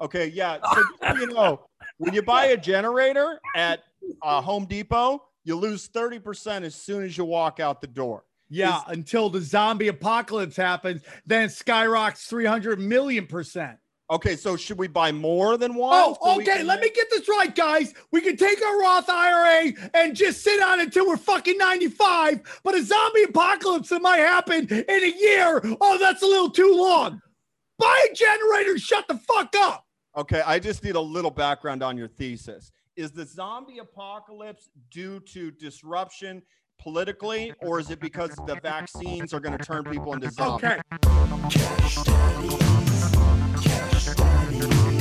Okay, yeah. So you know, when you buy a generator at uh, Home Depot, you lose 30% as soon as you walk out the door. Yeah, until the zombie apocalypse happens, then it skyrockets 300 million percent. Okay, so should we buy more than one? Oh, so okay. can Let me get this right, guys. We can take our Roth IRA and just sit on it until we're fucking 95. But a zombie apocalypse that might happen in a year. Oh, that's a little too long. Buy a generator. Shut the fuck up. Okay, I just need a little background on your thesis. Is the zombie apocalypse due to disruption politically, or is it because the vaccines are going to turn people into zombies? Okay. Cash Daddies is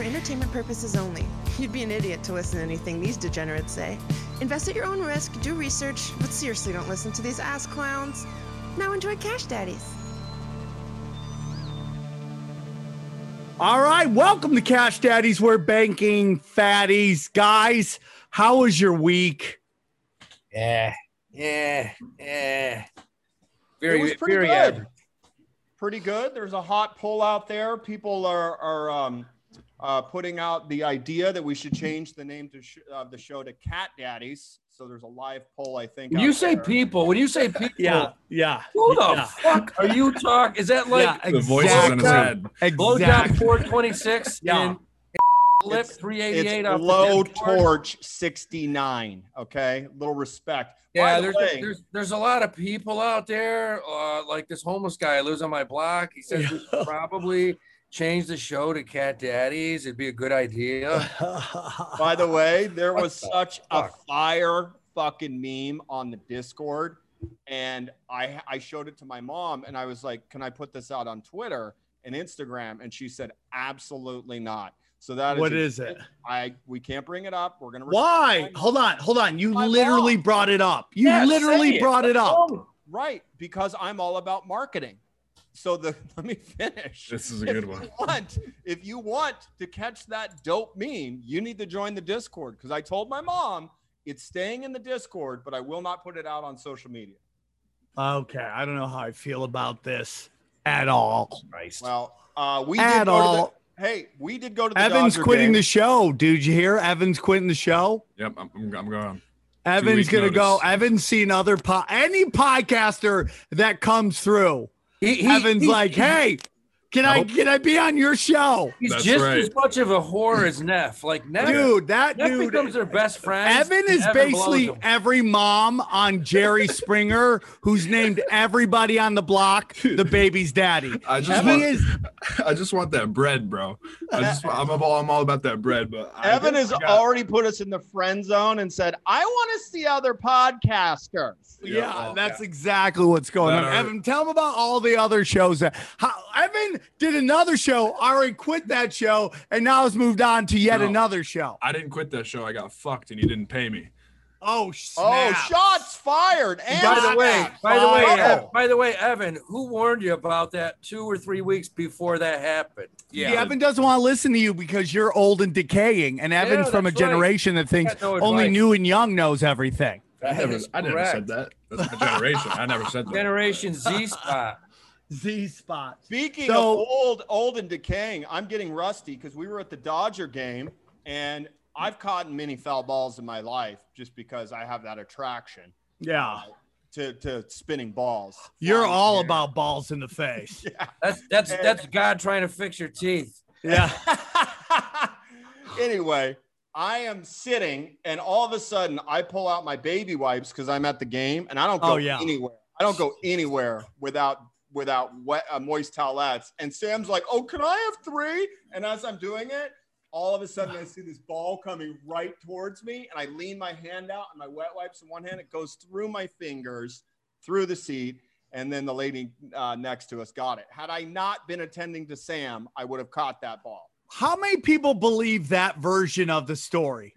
for entertainment purposes only. You'd be an idiot to listen to anything these degenerates say. Invest at your own risk, do research, but seriously don't listen to these ass clowns. Now enjoy Cash Daddies. All right. Welcome to Cash Daddies. We're banking fatties. Guys, how was your week? Yeah, yeah, yeah. It Very, was pretty very good. average. Pretty good. There's a hot pull out there. People are are um, uh, putting out the idea that we should change the name to sh- of the show to Cat Daddies. So there's a live poll, I think. When you say there. people, when you say people, Yeah. Yeah. who the yeah. fuck are you talking? Is that like yeah, The voices in his head. blowjob Exactly. 426 Yeah. and lip 388 it's off low torch 69. Okay, little respect. Yeah, the there's, way, there's there's a lot of people out there. Uh, like this homeless guy lives on my block. He says we should probably change the show to Cat Daddies. It'd be a good idea. By the way, there was the such a fire fucking meme on the Discord, and I I showed it to my mom, and I was like, "Can I put this out on Twitter and Instagram?" And she said, "Absolutely not." So that is what is is it? I we can't bring it up. We're gonna Why? Hold on. Hold on. You My literally mom. brought it up. You Yeah, literally say it. brought it up. Right, because I'm all about marketing. So the let me finish. This is a If good one. Want, if you want to catch that dope meme, you need to join the Discord because I told my mom it's staying in the Discord, but I will not put it out on social media. Okay. I don't know how I feel about this at all. Christ. Well, uh, we At did go all. To the, hey, we did go to the Evan's Dodger quitting game. the show. Dude, you hear? Evan's quitting the show. Yep, I'm, I'm, I'm going. Evan's gonna go. Evan's seen other po- any podcaster that comes through. He- he- Evan's he- like, hey, can I Nope. can I be on your show? He's That's just right. as much of a whore as Neff. Like Neff, Dude, that Neff dude. becomes their best friend. Evan is basically every mom on Jerry Springer who's named everybody on the block the baby's daddy. I just He want, is I just want that bread, bro. I just, I'm all, I'm all about that bread. But Evan has forgot- already put us in the friend zone and said, "I want to see other podcasters." Yeah, well, oh, that's exactly what's going on. Better- Evan, tell him about all the other shows. That, how, Evan did another show, I already quit that show, and now has moved on to yet No. another show. I didn't quit that show. I got fucked, and you didn't pay me. Oh, oh snap. Oh, shots fired! And By the way, by the way, Fire. By the way, Evan, who warned you about that two or three weeks before that happened? Yeah, Evan doesn't want to listen to you because you're old and decaying, and Evan's Yeah, from a that's right. generation that thinks no only new and young knows everything. I That never, I never said that. That's my generation. I never said that. Generation Z spot. Z spot. Speaking So- of old, old and decaying, I'm getting rusty because we were at the Dodger game, and I've caught many foul balls in my life just because I have that attraction Yeah, uh, to to spinning balls. you're all here. about balls in the face. yeah. That's that's that's God trying to fix your teeth. Yeah. anyway, I am sitting, and all of a sudden, I pull out my baby wipes because I'm at the game, and I don't oh, go Oh, yeah. anywhere. I don't go anywhere without without wet, uh, moist towelettes. And Sam's like, "Oh, can I have three? And as I'm doing it, all of a sudden, I see this ball coming right towards me, and I lean my hand out, and my wet wipes in one hand, it goes through my fingers, through the seat. And then the lady uh, next to us got it. Had I not been attending to Sam, I would have caught that ball. How many people believe that version of the story?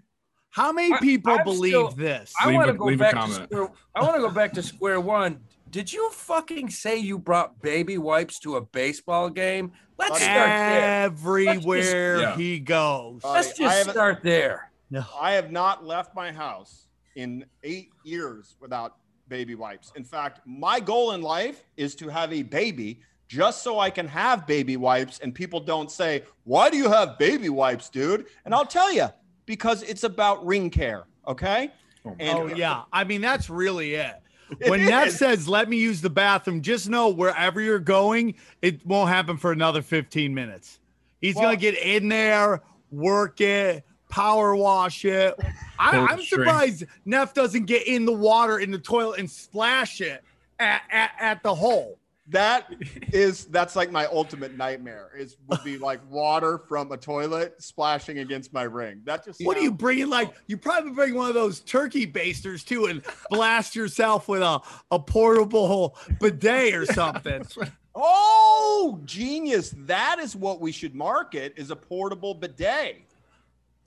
How many people I'm believe still- this? I want to go back to square. I want to go back to square one. Did you fucking say you brought baby wipes to a baseball game? Let's start there. Everywhere yeah. he goes. Uh, Let's I just haven't- start there. No. I have not left my house in eight years without baby wipes. In fact, my goal in life is to have a baby just so I can have baby wipes and people don't say, Why do you have baby wipes, dude? And I'll tell you, because it's about ring care. Okay. And Oh yeah, I mean that's really it. When Neff says "Let me use the bathroom," just know wherever you're going, it won't happen for another 15 minutes. He's Well- gonna get in there, work it, power wash it. I, I'm string. surprised Neff doesn't get in the water in the toilet and splash it at, at, at the hole. That is that's like my ultimate nightmare is would be like water from a toilet splashing against my ring. That just What are you bringing? Like you probably bring one of those turkey basters too, and blast yourself with a, a portable bidet or something. Oh, genius. That is what we should market is a portable bidet.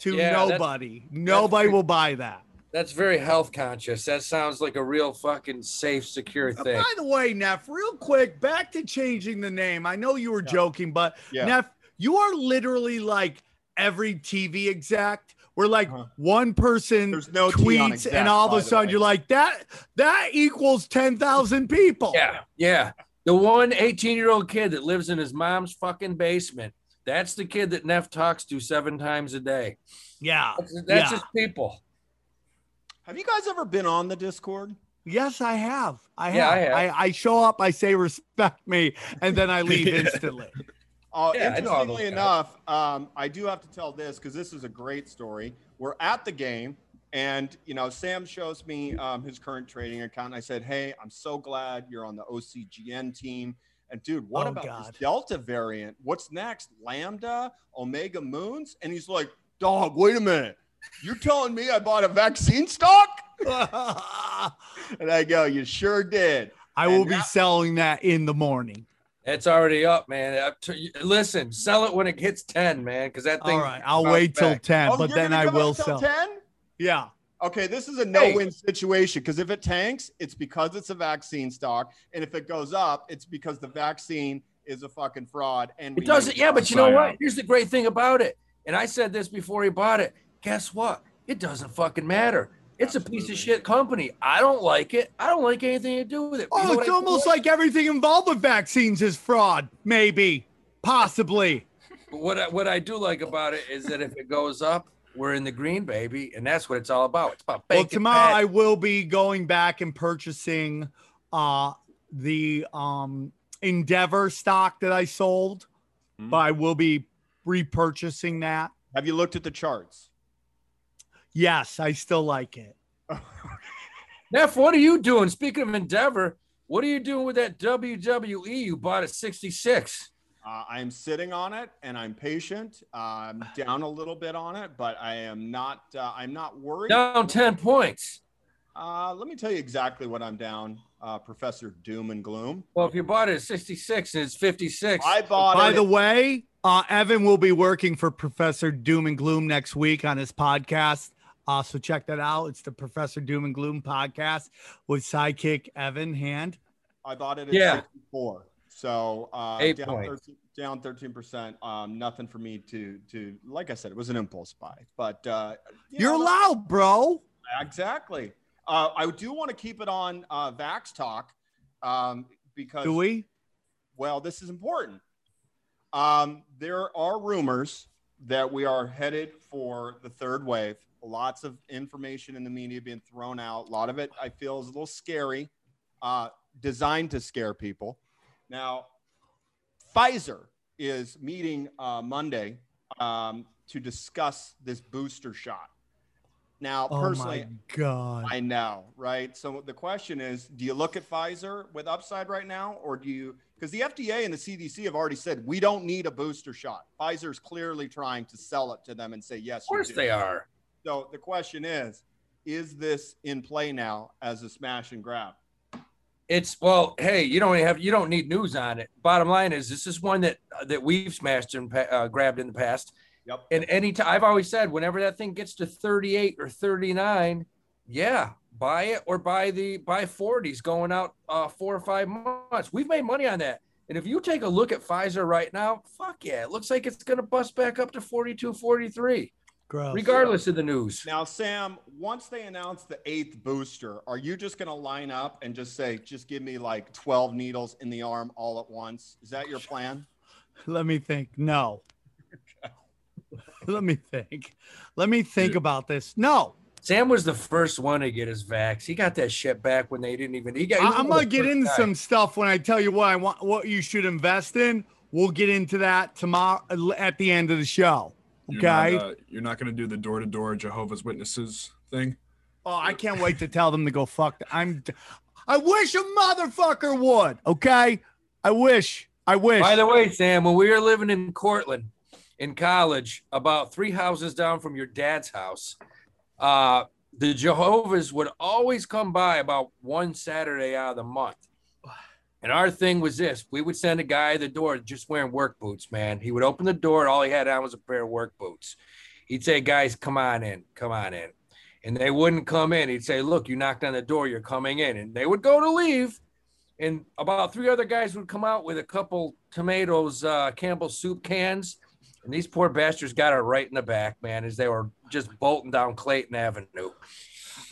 to Yeah, nobody. Nobody will buy that. That's very health conscious. That sounds like a real fucking safe, secure Uh, thing. by the way, Neff, real quick, back to changing the name. I know you were Yeah. joking, but Yeah. Neff, you are literally like every TV exec. Where like Uh-huh. one person There's no T on tweets, exec, and all of a sudden you're like that. That equals ten thousand people. Yeah, yeah. The one 18 year old kid that lives in his mom's fucking basement. That's the kid that Neff talks to seven times a day. yeah, That's, that's yeah. just people. Have you guys ever been on the Discord? Yes, I have. I Yeah, have. I I, have. I, show up, I say respect me, and then I leave instantly. Uh, Yeah, I know all those interestingly guys. enough, um, I do have to tell this because this is a great story. We're at the game, and you know, Sam shows me um, his current trading account. And I said, "Hey, I'm so glad you're on the OCGN team." And dude, what Oh, about God. this Delta variant? What's next? Lambda, Omega Moons? And he's like, "Dog, wait a minute. You're telling me I bought a vaccine stock?" And I go, "You sure did." I will And be now- selling that in the morning. It's already up, man. Uh, up to- listen, sell it when it hits 10, man, because that thing. All right, I'll bounce wait till 10, Oh, but then I will sell. 10? Yeah. Okay, this is a no-win Hey. situation because if it tanks, it's because it's a vaccine stock, and if it goes up, it's because the vaccine is a fucking fraud. And It doesn't. Yeah, but you know what? out. Here's the great thing about it. And I said this before he bought it. Guess what? It doesn't fucking matter. It's a piece of shit company. I don't like it. I don't like anything to do with it. You know Oh, it's almost do? like everything involved with vaccines is fraud. Maybe, possibly. What I, what I do like about it is that if it goes up, we're in the green, baby, and that's what it's all about. It's about Well, bacon. tomorrow I will be going back and purchasing uh the um Endeavor stock that I sold, Mhm. but I will be repurchasing that. Have you looked at the charts? Yes, I still like it. Neff, what are you doing? Speaking of Endeavor, what are you doing with that WWE you bought at 66? Uh, I'm sitting on it, and I'm patient. I'm down a little bit on it, but I am not. Uh, I'm not worried. Down 10 points. Uh, let me tell you exactly what I'm down, uh, Professor Doom and Gloom. Well, if you bought it at 66 and it's 56, I bought By it. the way, uh, Evan will be working for Professor Doom and Gloom next week on his podcast. Uh, so check that out. It's the Professor Doom and Gloom podcast with sidekick Evan Hand. I bought it at Yeah. 64. So uh, Eight down, points. 13, down 13%. Um, nothing for me to, to, like I said, it was an impulse buy. But uh, you You're know, allowed, bro. Exactly. Uh, I do want to keep it on uh, Vax Talk um, because, Do we? well, this is important. Um, there are rumors that we are headed for the third wave. Lots of information in the media being thrown out. A lot of it I feel is a little scary, uh, designed to scare people. Now, Pfizer is meeting uh, Monday um, to discuss this booster shot. Now, Oh personally, my god. I know, right? So the question is, do you look at Pfizer with upside right now, or do you? Because the FDA and the CDC have already said we don't need a booster shot. Pfizer's clearly trying to sell it to them and say yes. of course they are. So the question is, is this in play now as a smash and grab? It's well, hey, you don't have you don't need news on it. Bottom line is, this is one that that we've smashed and uh, grabbed in the past. Yep. And any time I've always said, whenever that thing gets to 38 or 39, yeah, buy it or buy the buy 40s going out uh, four or five months. We've made money on that. And if you take a look at Pfizer right now, fuck yeah, it looks like it's going to bust back up to 42, 43, Gross. regardless of the news. Now, Sam, once they announce the eighth booster, are you just going to line up and just say, just give me like 12 needles in the arm all at once? Is that your plan? Let me think. No. Let me think. Let me think Dude. about this. No. Sam was the first one to get his vax. He got that shit back when they didn't even. He got. he I- I'm gonna get into guys. some stuff when I tell you what I want, what you should invest in. We'll get into that tomorrow at the end of the show. You're Okay. not, uh, you're not going to do the door to door Jehovah's Witnesses thing. oh, I can't wait to tell them to go fuck. th- I'm. I wish a motherfucker would. Okay. I wish. I wish. By the way, Sam, when we were living in Cortland in college, about three houses down from your dad's house, uh, the Jehovah's would always come by about one Saturday out of the month. And our thing was this we would send a guy at the door just wearing work boots, man. He would open the door, and all he had on was a pair of work boots. He'd say, Guys, come on in, come on in. And they wouldn't come in. He'd say, Look, you knocked on the door, you're coming in. And they would go to leave and about three other guys would come out with a couple tomatoes, uh, Campbell's soup cans, and these poor bastards got it right in the back, man, as they were just bolting down Clayton Avenue.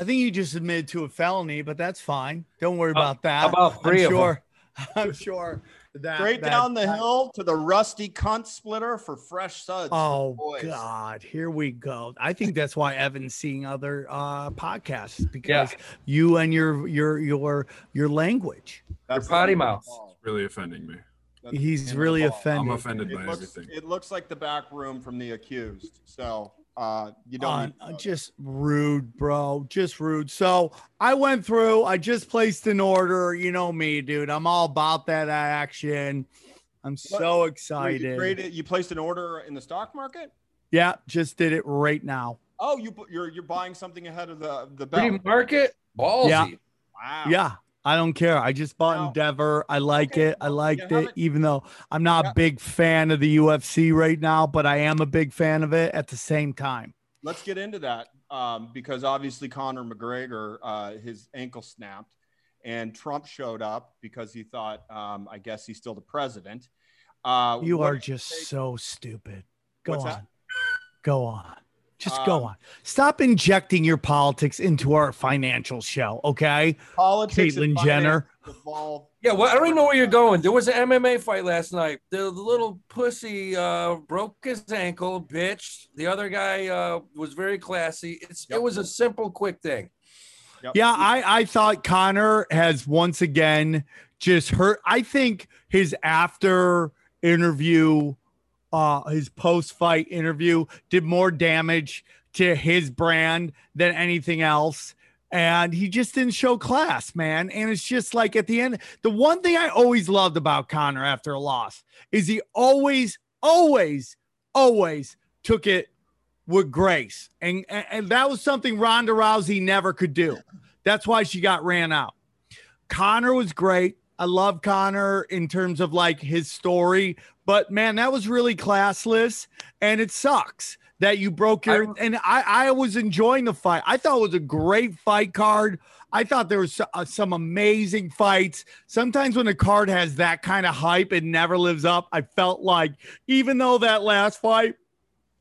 I think you just admitted to a felony, but that's fine. Don't worry about that. Uh, about three I'm of sure. I'm sure that Straight that- down the that- hill to the rusty cunt splitter for fresh suds. Oh. God, here we go. I think that's why Evan's seeing other uh podcasts because you and your your your your language. That's potty mouth. ball. Really offending me. That's He's really offended. I'm offended It by looks, everything. it looks like the back room from the accused. So uh, you don't Uh, need to know that. just rude, bro. Just rude. So I went through. I just placed an order. You know me, dude. I'm all about that action. I'm so Wait, excited. You, traded- you placed an order in the stock market. Yeah, just did it right now. Oh, you you're you're buying something ahead of the the bell. Free market, ballsy. Yeah. Wow. Yeah, I don't care. I just bought Now- Endeavor. I like Okay, it. I liked you it, even though I'm not Yeah. a big fan of the UFC right now, but I am a big fan of it at the same time. Let's get into that um, because obviously Conor McGregor, uh, his ankle snapped, and Trump showed up because he thought, um, I guess he's still the president. Uh, You are just so stupid. Go on. that? Go on. Just go Um, on. Stop injecting your politics into our financial show, okay? politics Caitlyn Jenner. finance. Yeah, well, I don't even know where you're going. There was an MMA fight last night. The, the little pussy uh, broke his ankle, bitch. The other guy uh, was very classy. It's Yep. it was a simple, quick thing. Yep. Yeah, I, I thought Conor has once again just hurt. I think his after interview, uh, his post fight interview did more damage to his brand than anything else. And he just didn't show class, man. And it's just like at the end, the one thing I always loved about Conor after a loss is he always, always, always took it with grace. And, and, and that was something Ronda Rousey never could do. That's why she got ran out. Conor was great. I love Conor in terms of like his story, but man, that was really classless and it sucks that you broke your I- and I I was enjoying the fight. I thought it was a great fight card. I thought there was uh, some amazing fights. Sometimes when a card has that kind of hype, it never lives up. I felt like even though that last fight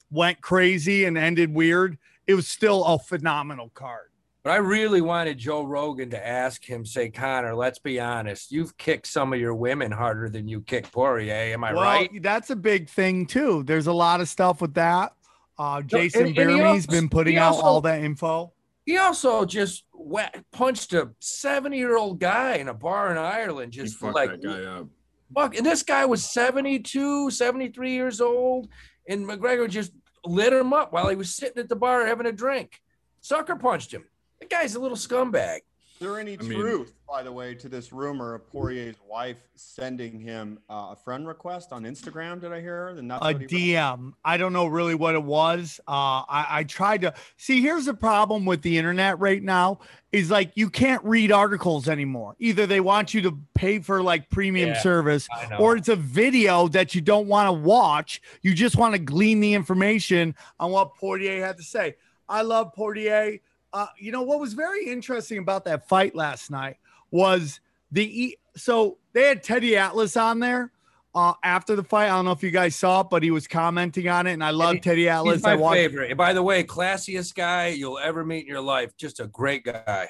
went crazy and ended weird, it was still a phenomenal card. But I really wanted Joe Rogan to ask him, say, Conor, let's be honest. You've kicked some of your women harder than you kicked Poirier. Am I well, right? That's a big thing too. There's a lot of stuff with that. Uh, Jason and- and he been putting he out all that info. He also just wha- punched a 70 year old guy in a bar in Ireland. Just fucked like, that guy up. fuck. And this guy was 72, 73 years old. And McGregor just lit him up while he was sitting at the bar having a drink. Sucker punched him. The guy's a little scumbag. Is there any I mean- truth, by the way, to this rumor of Poirier's wife sending him uh, a friend request on Instagram? Did I hear? And that's A what he- DM. I don't know really what it was. Uh, I, I tried to see. Here's the problem with the internet right now: is like you can't read articles anymore. Either they want you to pay for like premium Yeah, service, or it's a video that you don't want to watch. You just want to glean the information on what Poirier had to say. I love Poirier. Uh, you know what was very interesting about that fight last night was the e- so they had Teddy Atlas on there uh, after the fight. I don't know if you guys saw it, but he was commenting on it, and I love Teddy Atlas. He's my I watched- favorite. And by the way, classiest guy you'll ever meet in your life. Just a great guy.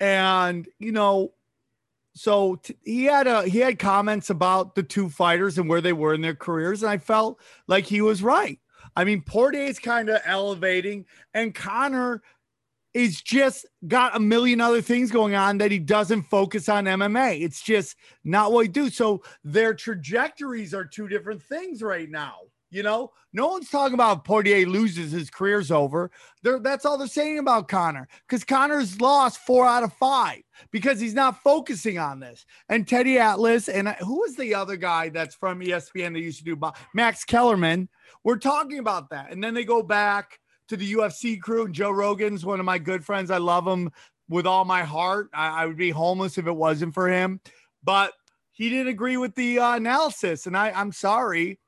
and you know so t- he had a he had comments about the two fighters and where they were in their careers and i felt like he was right i mean Poirier is kind of elevating and conor is just got a million other things going on that he doesn't focus on mma it's just not what he do so their trajectories are two different things right now you know no one's talking about Poirier loses his career's over they're, that's all they're saying about Conor because Conor's lost four out of five because he's not focusing on this. And Teddy Atlas and uh, who was the other guy that's from ESPN that used to do Max Kellerman? We're talking about that. And then they go back to the UFC crew. And Joe Rogan's one of my good friends. I love him with all my heart. I, I would be homeless if it wasn't for him. But he didn't agree with the uh, analysis. And I, I'm sorry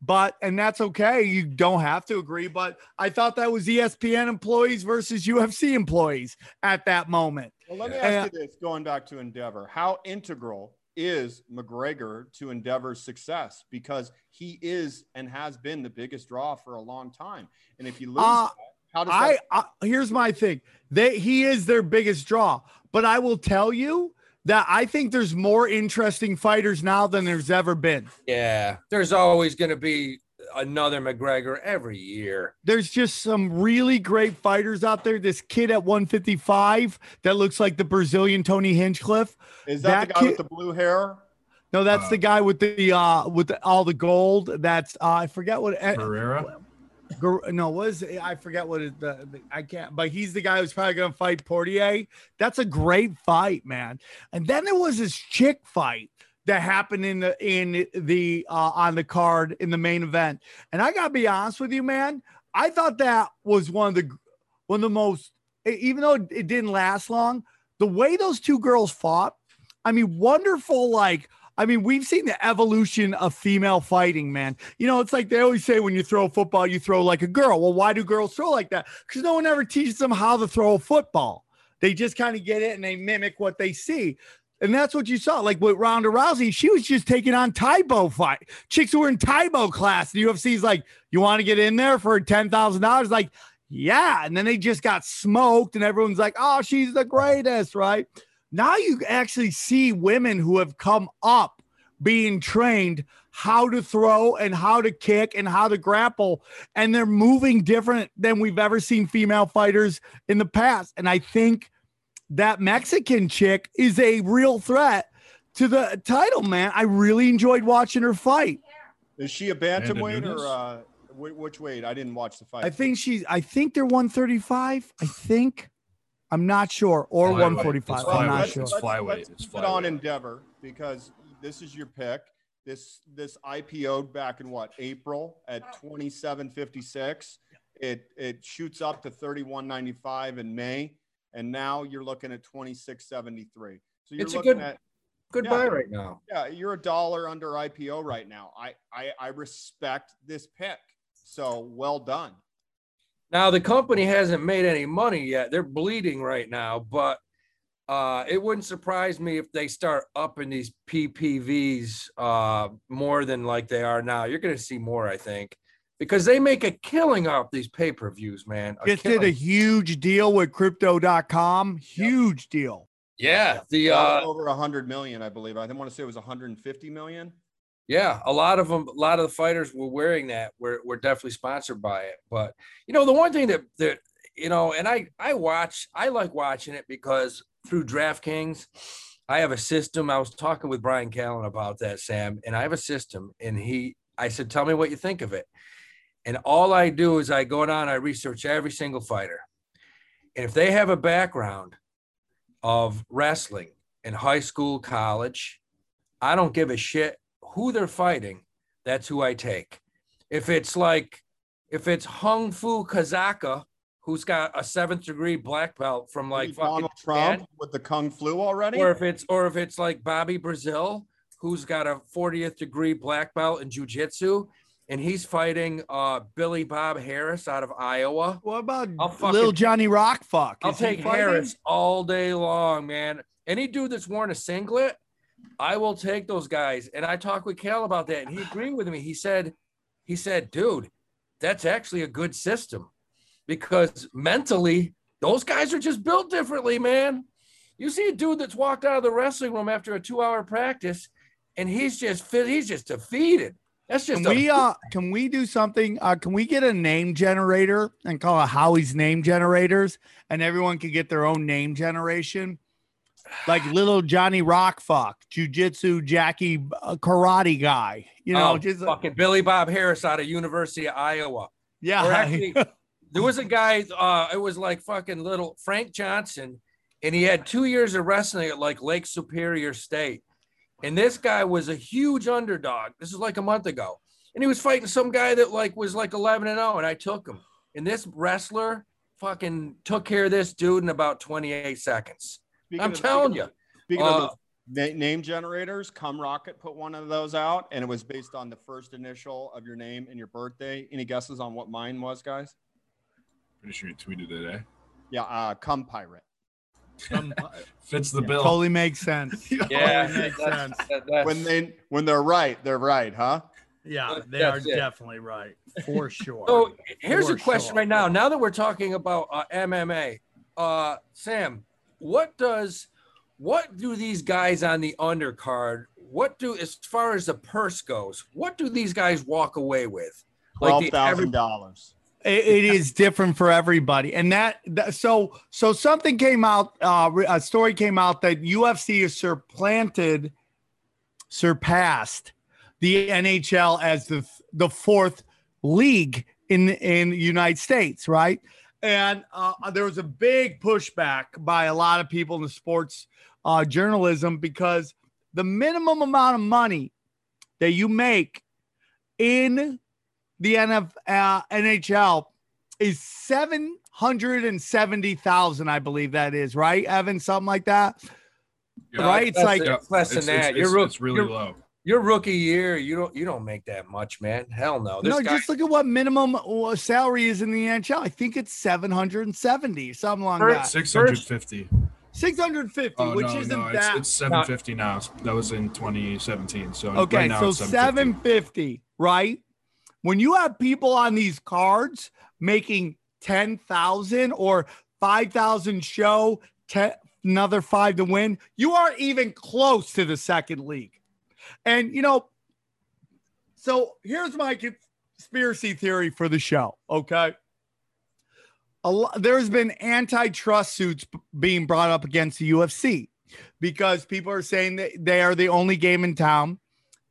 but and that's okay. You don't have to agree, but I thought that was ESPN employees versus UFC employees at that moment. Well, let me ask you this going back to Endeavor. How integral is McGregor to Endeavor's success? Because he is and has been the biggest draw for a long time. And if you lose, Uh, that, how does I, that? I here's my thing. They he is their biggest draw, but I will tell you that I think there's more interesting fighters now than there's ever been. Yeah. There's always going to be another McGregor every year. There's just some really great fighters out there. This kid at 155 that looks like the Brazilian Tony Hinchcliffe. Is that, that the guy kid- with the blue hair? No, that's Uh, the guy with the uh with the, all the gold. That's uh, I forget what eh, Herrera. Gar- no, what is it? I forget what it, the, the I can't, but he's the guy who's probably gonna fight Poirier. That's a great fight, man. And then there was this chick fight that happened in the in the uh, on the card in the main event. And I gotta be honest with you, man. I thought that was one of the one of the most, even though it didn't last long, the way those two girls fought. I mean, wonderful. Like, I mean, we've seen the evolution of female fighting, man. You know, it's like they always say when you throw a football, you throw like a girl. Well, why do girls throw like that? Because no one ever teaches them how to throw a football. They just kind of get it and they mimic what they see. And that's what you saw. Like with Ronda Rousey, she was just taking on Tae Bo fight. Chicks who were in Tae Bo class. The UFC's like, you want to get in there for $10,000? Like, yeah. And then they just got smoked, and everyone's like, oh, she's the greatest, right? Now you actually see women who have come up being trained how to throw and how to kick and how to grapple. And they're moving different than we've ever seen female fighters in the past. And I think that Mexican chick is a real threat to the title, man. I really enjoyed watching her fight. Is she a bantamweight Nunes? or uh, which weight? I didn't watch the fight. I think she's, I think they're 135. I think. I'm not sure. Or Flyweight. 145. It's I'm not flyweight. sure. It's flyweight. Let's It's put on flyweight. Endeavor because this is your pick. This this IPO'd back in what April at 2756. It it shoots up to 3195 in May, and now you're looking at 2673. So you're It's a looking good- at Good Yeah. buy right now. yeah, you're a dollar under IPO right now. I I, I respect this pick. So well done. Now the company hasn't made any money yet. They're bleeding right now, but uh, it wouldn't surprise me if they start upping these PPVs uh, more than like they are now. You're going to see more, I think, because they make a killing off these pay per views, man. A Just did a huge deal with crypto.com. Huge deal. yeah, the Well uh, over 100 million, I believe. I didn't want to say it was 150 million. Yeah, a lot of them, a lot of the fighters were wearing that. We're, we're definitely sponsored by it. But you know, the one thing that that you know, and I I watch, I like watching it because through DraftKings, I have a system. I was talking with Bryan Callen about that, Sam, and I have a system. And he, I said, tell me what you think of it. And all I do is I go down, I research every single fighter, and if they have a background of wrestling in high school, college, I don't give a shit who they're fighting. That's who I take. If it's like, if it's Hung Fu Kazaka, who's got a seventh degree black belt from like Donald Japan, Trump with the kung flu already. or if it's or if it's like Bobby Brazil, who's got a 40th degree black belt in jujitsu, and he's fighting uh Billy Bob Harris out of Iowa. What about fucking- little Johnny Rock? Fuck. I'll Is take? Harris all day long, man. Any dude that's worn a singlet, I will take those guys. And I talked with Cal about that, and he agreed with me. He said, he said, dude, that's actually a good system because mentally, those guys are just built differently, man. You see a dude that's walked out of the wrestling room after a two-hour practice, and he's just he's just defeated. That's just Can a- we uh can we do something? Uh can we get a name generator and call it Howie's name generators and everyone can get their own name generation? Like little Johnny Rock fuck, jujitsu Jackie uh, karate guy. You know, oh, just fucking Billy Bob Harris out of University of Iowa. yeah. Actually, there was a guy, uh, it was like fucking little Frank Johnson, and he had two years of wrestling at like Lake Superior State. And this guy was a huge underdog. This is like a month ago. And he was fighting some guy that like was like 11 and 0, and I took him. And this wrestler fucking took care of this dude in about 28 seconds. Speaking I'm of- telling you. Speaking Uh, of those na- name generators, Come Rocket put one of those out, and it was based on the first initial of your name and your birthday. Any guesses on what mine was, guys? Pretty sure you tweeted it, eh? Yeah, uh, Cum Pirate. Fits the bill. totally makes sense. Yeah, Totally makes that's- sense. that- that's- When they when they're right, they're right, huh? Yeah, That- they are it. definitely right for sure. So here's For a question sure. right now. Now that we're talking about uh, MMA, uh, Sam, what does what do these guys on the undercard? What do as far as the purse goes? What do these guys walk away with? Twelve the thousand dollars. It, is different for everybody. And that, that so so something came out uh a story came out that ufc has supplanted surpassed the nhl as the the fourth league in in the united states right? And uh, there was a big pushback by a lot of people in the sports uh, journalism because the minimum amount of money that you make in the NF, uh, NHL is 770,000, I believe that is, right? Evan, something like that. Yeah. right? It's like- than- it's less than It's, that. it's, You're it's, really you're- low. Your rookie year, you don't you don't make that much, man. Hell no. This no, guy, just look at what minimum uh, salary is in the NHL. I think it's 770, something like First- that. 650. 650, Oh, which no, isn't no, it's, that. it's 750 now. That was in 2017. So Okay, right now so it's 750. 750, right? When you have people on these cards making 10,000 or 5,000 show, 10, another 5 to win, you aren't even close to the second league. And you know, so here's my conspiracy theory for the show, okay? A lot, there's been antitrust suits being brought up against the UFC because people are saying that they are the only game in town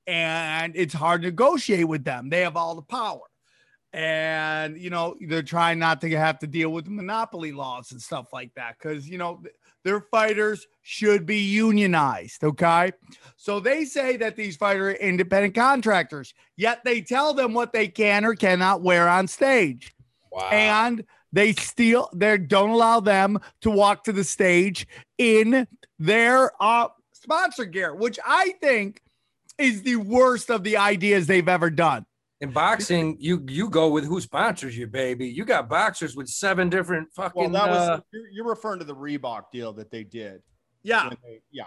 and it's hard to negotiate with them. They have all the power. And, you know, they're trying not to have to deal with monopoly laws and stuff like that because, you know, their fighters should be unionized. Okay. So they say that these fighters are independent contractors, yet they tell them what they can or cannot wear on stage wow. and they steal, they don't allow them to walk to the stage in their uh sponsor gear which i think is the worst of the ideas they've ever done in boxing, you you go with who sponsors you, baby. You got boxers with seven different fucking. Well, that was uh, you're, you're referring to the Reebok deal that they did. yeah they- yeah.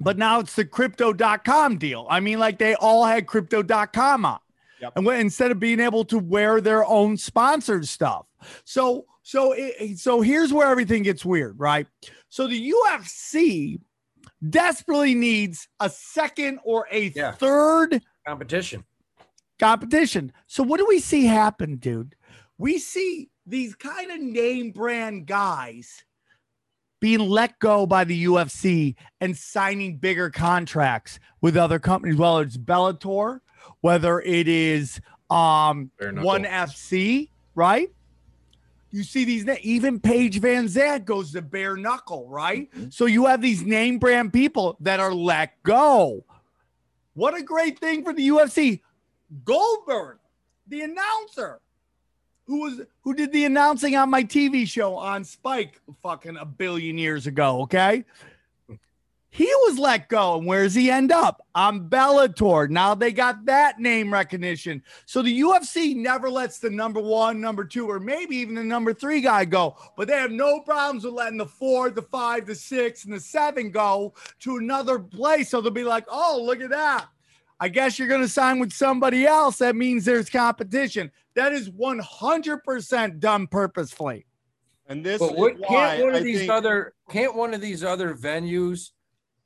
but now it's the crypto.com deal i mean like they all had crypto.com on Yep. and when, instead of being able to wear their own sponsored stuff so so it, so here's where everything gets weird right so the ufc desperately needs a second or a Yeah. third competition. competition. So what do we see happen, dude? We see these kind of name brand guys being let go by the UFC and signing bigger contracts with other companies, whether it's Bellator, whether it is um one FC, right? You see these even Paige VanZant goes to bare knuckle, right? Mm-hmm. So you have these name brand people that are let go. What a great thing for the UFC. Goldberg, the announcer, who was who did the announcing on my TV show on Spike fucking a billion years ago, okay? He was let go, and where's he end up? On Bellator. Now they got that name recognition. So the UFC never lets the number one, number two, or maybe even the number three guy go. But they have no problems with letting the four, the five, the six, and the seven go to another place. So they'll be like, oh, look at that. I guess you're going to sign with somebody else. That means there's competition. That is 100% done purposefully. And this But is what, why can't one of I these think- other can't one of these other venues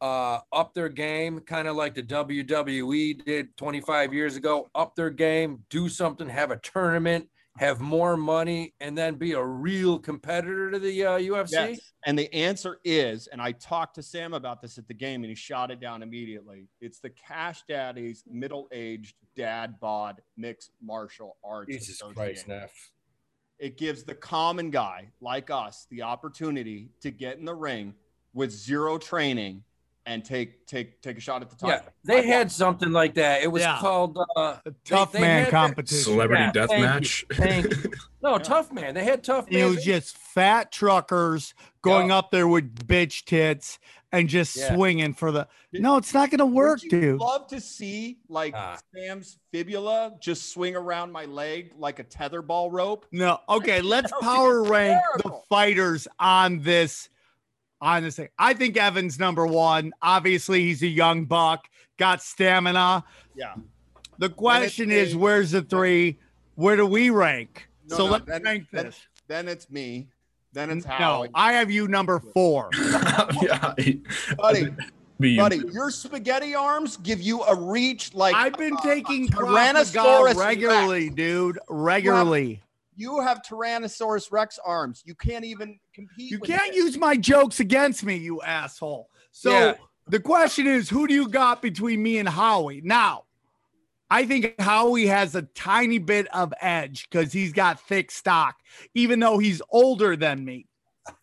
uh up their game, kind of like the WWE did 25 years ago, up their game, do something, have a tournament, have more money, and then be a real competitor to the uh, UFC? Yes. And the answer is, and I talked to Sam about this at the game and he shot it down immediately. It's the Cash Daddies middle aged dad bod mixed martial arts. Jesus Christ, Neff. It gives the common guy like us the opportunity to get in the ring with zero training and take take take a shot at the top. Yeah, they I had something like that. It was Yeah. called uh A tough they man had that- competition. Celebrity Yeah, death thank you, match. thank you. No, Yeah. tough man. They had tough it man. was just fat truckers going up there with bitch tits and just Yeah. swinging for the. No, it's not going to work, you dude. Love to see like Ah. Sam's fibula just swing around my leg like a tetherball rope. No, okay, let's That would be power rank the fighters on this. On this thing, I think Evans number one. Obviously, he's a young buck, got stamina. Yeah. The question is, me. where's the three? Where do we rank? No, so no, let's then- rank this. Then it's me. Then it's how. No, I have you number four. yeah, buddy, be you. buddy, your spaghetti arms give you a reach like I've been uh, taking Krav Tyrannosaurus Maga regularly, Rex. dude. Regularly. You have Tyrannosaurus Rex arms. You can't even compete. You with can't it. use my jokes against me, you asshole. So Yeah. the question is, who do you got between me and Howie? Now, I think Howie has a tiny bit of edge because he's got thick stock, even though he's older than me.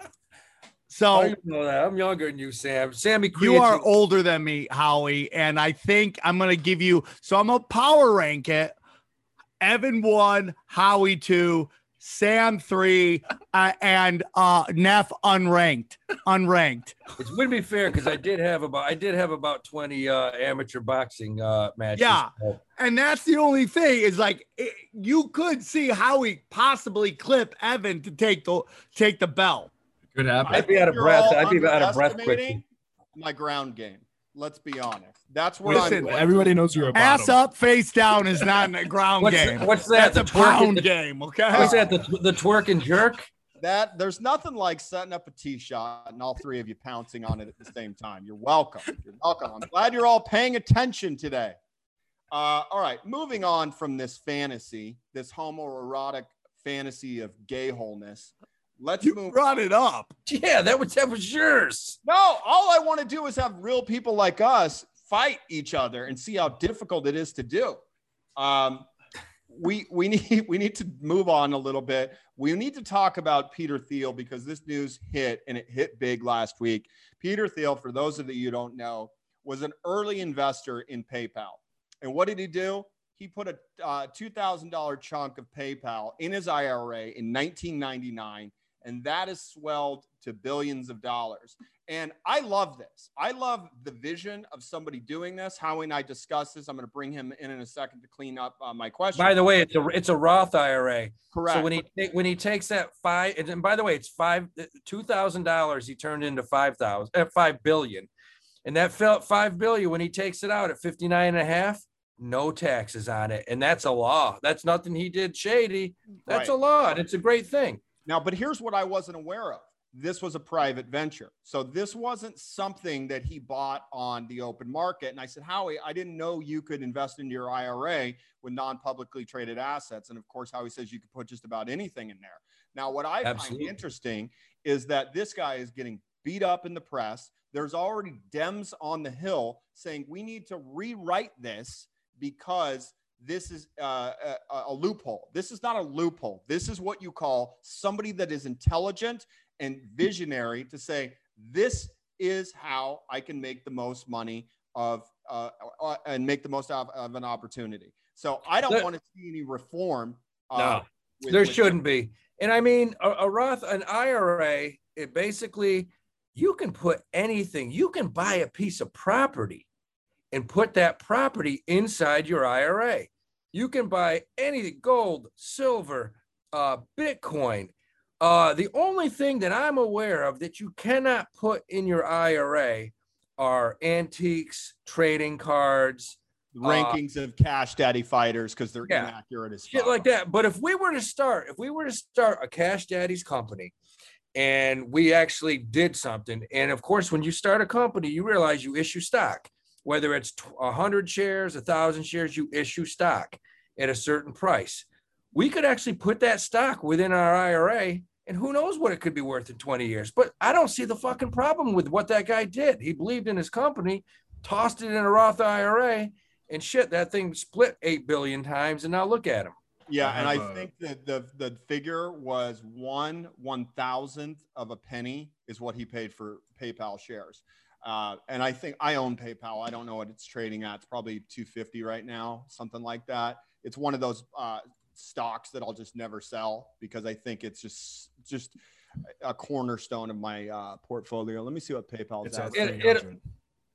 So don't know that. I'm younger than you, Sam. Sammy you are older than me, Howie, and I think I'm gonna give you. So I'm gonna power rank it. Evan one, Howie two, Sam three, uh, and uh Neff unranked. Unranked. It wouldn't be fair because I did have about I did have about 20 uh, amateur boxing uh, matches. Yeah. And that's the only thing is like it, you could see Howie possibly clip Evan to take the take the bell. Could happen. I'd be out of breath. I'd be out of breath quickly. My ground game. Let's be honest. That's where Listen, I'm. Everybody knows you're a Ass up, face down is not in a ground What's, game. what's that? That's a the twerk pound and- game, okay? What's that? The, the twerk and jerk? That there's nothing like setting up a tee shot and all three of you pouncing on it at the same time. You're welcome. You're welcome. I'm glad you're all paying attention today. Uh, all right, moving on from this fantasy, this homoerotic fantasy of gay wholeness. Let's You move. brought it up. Yeah, that was that was yours. No, all I want to do is have real people like us fight each other and see how difficult it is to do. Um, we we need we need to move on a little bit. We need to talk about Peter Thiel because this news hit and it hit big last week. Peter Thiel, for those of you who don't know, was an early investor in PayPal. And what did he do? He put a uh, $2,000 chunk of PayPal in his IRA in 1999, and that has swelled to billions of dollars. And I love this. I love the vision of somebody doing this. Howie and I discuss this. I'm going to bring him in in a second to clean up uh, my question. By the way, it's a it's a Roth IRA. correct. So when he when he takes that five, and by the way, it's five two thousand dollars. He turned into five thousand, uh, five billion, and that felt five billion when he takes it out at fifty nine and a half. No taxes on it, and that's a law. That's nothing he did shady. That's Right. a law, and it's a great thing. Now, but here's what I wasn't aware of. This was a private venture. So this wasn't something that he bought on the open market. And I said, Howie, I didn't know you could invest into your IRA with non-publicly traded assets. And of course, Howie says you could put just about anything in there. Now, what I Absolutely. find interesting is that this guy is getting beat up in the press. There's already Dems on the Hill saying we need to rewrite this because this is uh, a, a loophole. This is not a loophole. This is what you call somebody that is intelligent and visionary to say, this is how I can make the most money of uh, uh, and make the most of, of an opportunity. So I don't There- want to see any reform. Uh, No. with- there with- shouldn't be. And I mean, a, a Roth, an IRA, it basically you can put anything, you can buy a piece of property and put that property inside your IRA. You can buy any gold, silver, uh, Bitcoin. Uh, the only thing that I'm aware of that you cannot put in your IRA are antiques, trading cards, rankings of cash daddy fighters because they're Yeah. inaccurate as shit like that. But if we were to start, if we were to start a Cash Daddy's company and we actually did something, and of course, when you start a company, you realize you issue stock, whether it's a hundred shares, a thousand shares, you issue stock at a certain price. We could actually put that stock within our IRA, and who knows what it could be worth in 20 years. But I don't see the fucking problem with what that guy did. He believed in his company, tossed it in a Roth IRA, and shit, that thing split eight billion times, and now look at him. Yeah, and I think that the the figure was one one thousandth of a penny is what he paid for PayPal shares. Uh, and I think I own PayPal. I don't know what it's trading at. It's probably 250 right now, something like that. It's one of those uh, stocks that I'll just never sell because I think it's just just a cornerstone of my uh, portfolio. Let me see what PayPal's It's at. at It-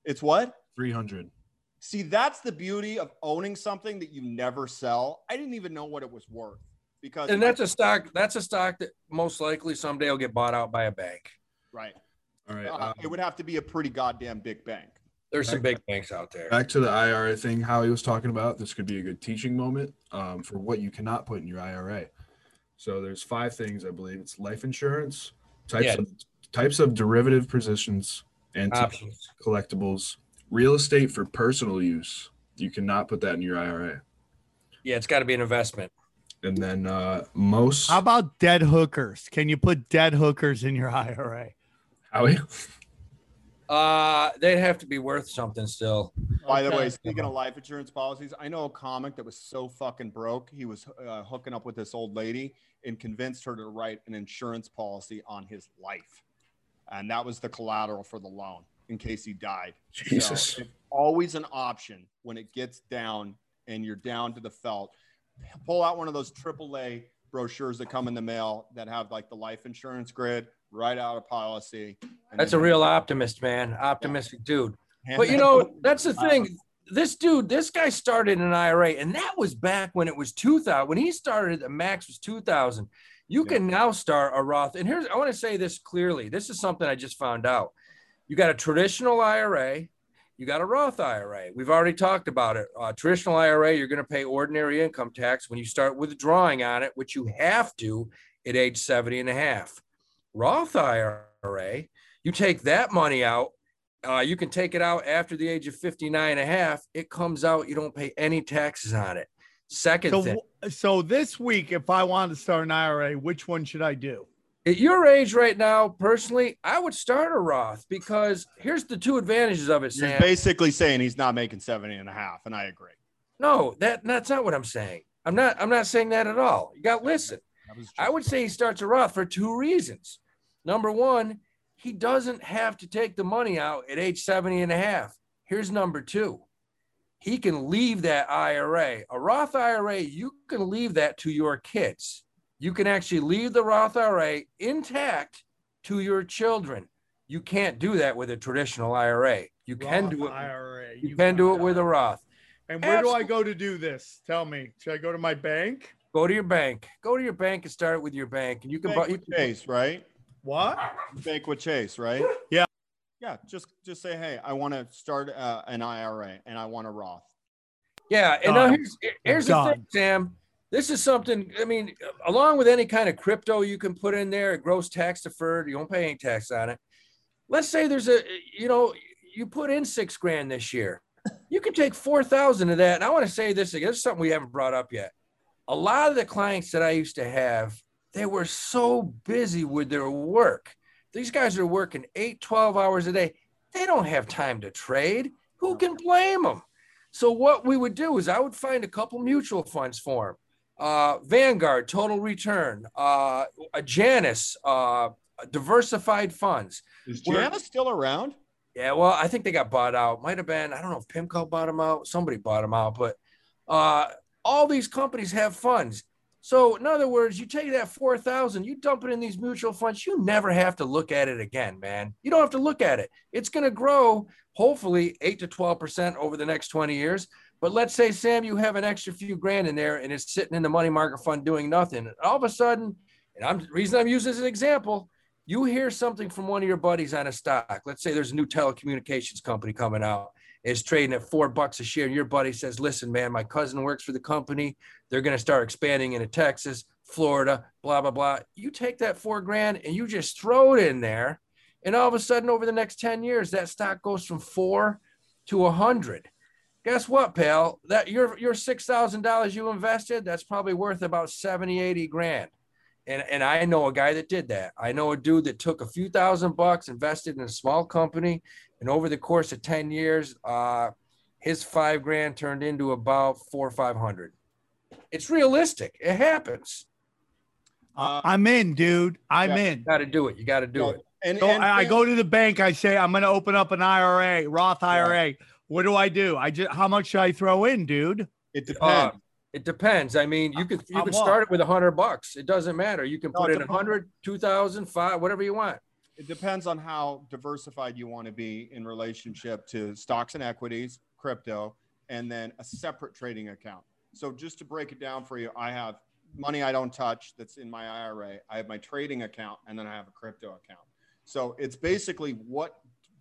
It's what? 300. See, that's the beauty of owning something that you never sell. I didn't even know what it was worth because And that's a stock. That's a stock that most likely someday will get bought out by a bank. right. All right. Uh, um, it would have to be a pretty goddamn big bank. There's some big banks out there. back to the IRA thing Howie was talking about. This could be a good teaching moment um, for what you cannot put in your IRA. So there's five things I believe. It's life insurance, types Yeah. of types of derivative positions, and Options. collectibles, real estate for personal use. You cannot put that in your IRA. Yeah, it's got to be an investment. And then uh, most How about dead hookers? Can you put dead hookers in your IRA? Howie. Uh, they'd have to be worth something still. By the Okay. way, speaking of life insurance policies, I know a comic that was so fucking broke. He was uh, hooking up with this old lady and convinced her to write an insurance policy on his life. And that was the collateral for the loan in case he died. So Jesus. it's always an option when it gets down and you're down to the felt. Pull out one of those AAA brochures that come in the mail that have like the life insurance grid, write out of policy. That's a real optimist, man. Optimistic dude. But you know, that's the thing. This dude, this guy started an IRA, and that was back when it was 2000. When he started, the max was 2000. You can now start a Roth. And here's, I want to say this clearly. This is something I just found out. You got a traditional IRA, you got a Roth IRA. We've already talked about it. Uh, traditional IRA, you're going to pay ordinary income tax when you start withdrawing on it, which you have to at age 70 and a half. Roth IRA, you take that money out uh, you can take it out after the age of 59 and a half. It comes out, you don't pay any taxes on it. Second So, thing, so this week, if I wanted to start an IRA, which one should I do? at your age right now, personally, I would start a Roth because here's the two advantages of it, You're basically saying he's not making 70 and a half, and I agree. No, that that's not what I'm saying. I'm not I'm not saying that at all. You got to listen. I would say he starts a Roth for two reasons. Number one, he doesn't have to take the money out at age 70 and a half. Here's number two. He can leave that IRA. A Roth IRA, you can leave that to your kids. You can actually leave the Roth IRA intact to your children. You can't do that with a traditional IRA. You can do it. IRA. You can do it with a Roth. And where do I go to do this? Tell me. Should I go to my bank? Go to your bank. Go to your bank and start with your bank. And you can Bank buy you with can- Chase, right? What? Bank with Chase, right? Yeah. Yeah. Just just say, hey, I want to start uh, an IRA and I want a Roth. Yeah, and now Done. here's here's the thing, Sam. This is something. I mean, along with any kind of crypto you can put in there, it grows tax deferred. You don't pay any tax on it. Let's say there's a, you know, you put in six grand this year. You can take four thousand of that. And I want to say this again. This is something we haven't brought up yet. A lot of the clients that I used to have, they were so busy with their work. These guys are working eight, 12 hours a day. They don't have time to trade. Who can blame them? So what we would do is I would find a couple mutual funds for them. Uh, Vanguard, Total Return, uh, a Janus, uh, diversified funds. Is We're- still around? Yeah, well, I think they got bought out. Might have been, I don't know if Pimco bought them out. Somebody bought them out, but uh, all these companies have funds. So in other words, you take that 4,000, you dump it in these mutual funds, you never have to look at it again, man. You don't have to look at it. It's going to grow hopefully 8 to 12% over the next 20 years. But let's say, Sam, you have an extra few grand in there and it's sitting in the money market fund doing nothing. And all of a sudden, and I'm the reason I'm using this as an example, you hear something from one of your buddies on a stock. Let's say there's a new telecommunications company coming out is trading at four bucks a share. And your buddy says, listen, man, my cousin works for the company. They're going to start expanding into Texas, Florida, blah, blah, blah. You take that four grand and you just throw it in there. And all of a sudden, over the next 10 years, that stock goes from four to a hundred. Guess what, pal? That your your six thousand dollars you invested, that's probably worth about 70, 80 grand. And, and I know a guy that did that. I know a dude that took a few thousand bucks, invested in a small company, and over the course of 10 years, uh, his five grand turned into about four or 500. It's realistic. It happens. Uh, I'm in, dude. I'm yeah, in. You got to do it. You got to do Yeah. it. And, So and I, I go to the bank. I say I'm going to open up an IRA, Roth IRA. What do I do? I just how much should I throw in, dude? it depends. Uh, it depends. I mean, you could you On could start it with a hundred bucks. It doesn't matter. You can put it in a depends. hundred, two thousand, five, whatever you want. It depends on how diversified you want to be in relationship to stocks and equities, crypto, and then a separate trading account. So just to break it down for you, I have money I don't touch that's in my IRA. I have my trading account, and then I have a crypto account. So it's basically what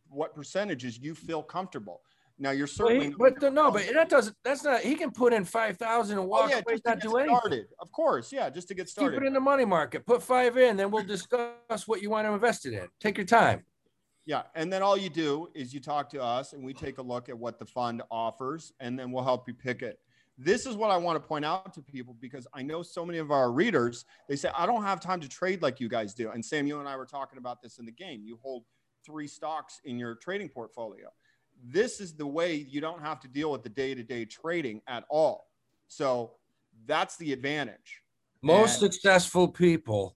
what percentages you feel comfortable. Now you're Well, certainly he- but the, no, but that doesn't. That's not. He can put in five thousand and oh, walk yeah, away, not do anything. started. Of course, yeah, just to get started. Keep it in the money market. Put five in, then we'll discuss what you want to invest it in. Take your time. Yeah, and then all you do is you talk to us and we take a look at what the fund offers and then we'll help you pick it. This is what I want to point out to people because I know so many of our readers, they say, I don't have time to trade like you guys do. And Sam, you and I were talking about this in the game. You hold three stocks in your trading portfolio. This is the way you don't have to deal with the day to day trading at all. So that's the advantage. Most And- successful people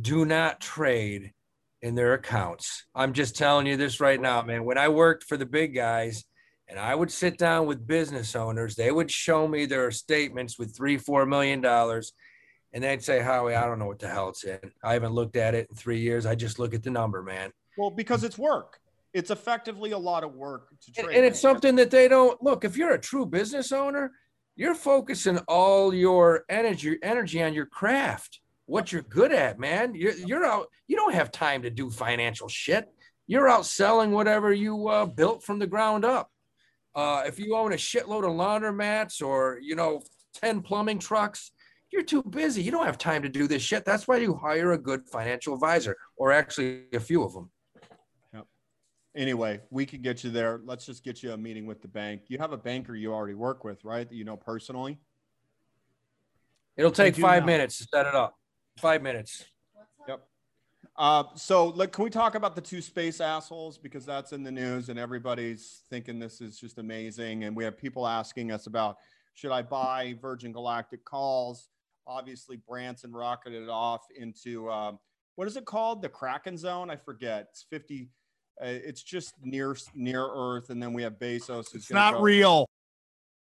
do not trade in their accounts. I'm just telling you this right now, man. When I worked for the big guys and I would sit down with business owners, they would show me their statements with three, four million dollars. And they'd say, Howie, I don't know what the hell it's in. I haven't looked at it in three years. I just look at the number, man. Well, because it's work. It's effectively a lot of work to And, trade. and it's something that they don't look. If you're a true business owner, you're focusing all your energy energy on your craft, what you're good at, man. You're you're out. You don't have time to do financial shit. You're out selling whatever you uh, built from the ground up. Uh, if you own a shitload of laundromats or you know ten plumbing trucks, you're too busy. You don't have time to do this shit. That's why you hire a good financial advisor, or actually a few of them. Anyway, we could get you there. Let's just get you a meeting with the bank. You have a banker you already work with, right? That you know personally. It'll take five now. minutes to set it up. Five minutes. Uh, so, like, can we talk about the two space assholes because that's in the news and everybody's thinking this is just amazing, and we have people asking us about should I buy Virgin Galactic calls? Obviously, Branson rocketed off into um, what is it called? The Kraken Zone? I forget. It's fifty. Uh, it's just near near Earth, and then we have Bezos. It's not go- real.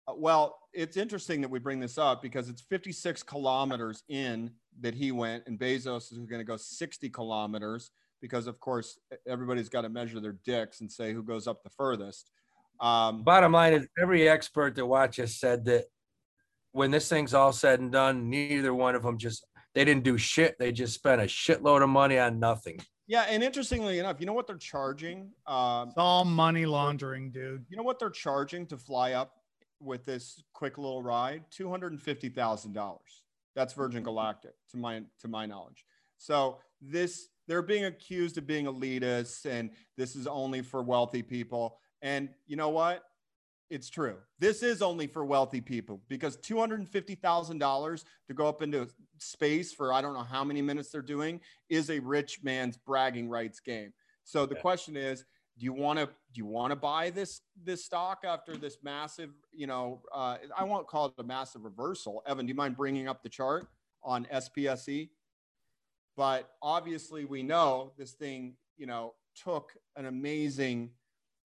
Uh, Well, it's interesting that we bring this up because it's 56 kilometers in that he went, and Bezos is going to go 60 kilometers because, of course, everybody's got to measure their dicks and say who goes up the furthest. Um, Bottom line is, every expert that watches said that when this thing's all said and done, neither one of them just they didn't do shit. They just spent a shitload of money on nothing. Yeah, and interestingly enough, you know what they're charging? Um, It's all money laundering, dude. you know what they're charging to fly up with this quick little ride? Two hundred and fifty thousand dollars. That's Virgin Galactic, to my to my knowledge. So this they're being accused of being elitist, and this is only for wealthy people. And you know what? It's true. This is only for wealthy people because two hundred and fifty thousand dollars to go up into space for I don't know how many minutes they're doing is a rich man's bragging rights game. So the question is, do you want to do you want to buy this this stock after this massive you know uh, i won't call it a massive reversal evan do you mind bringing up the chart on SPCE but obviously we know this thing you know took an amazing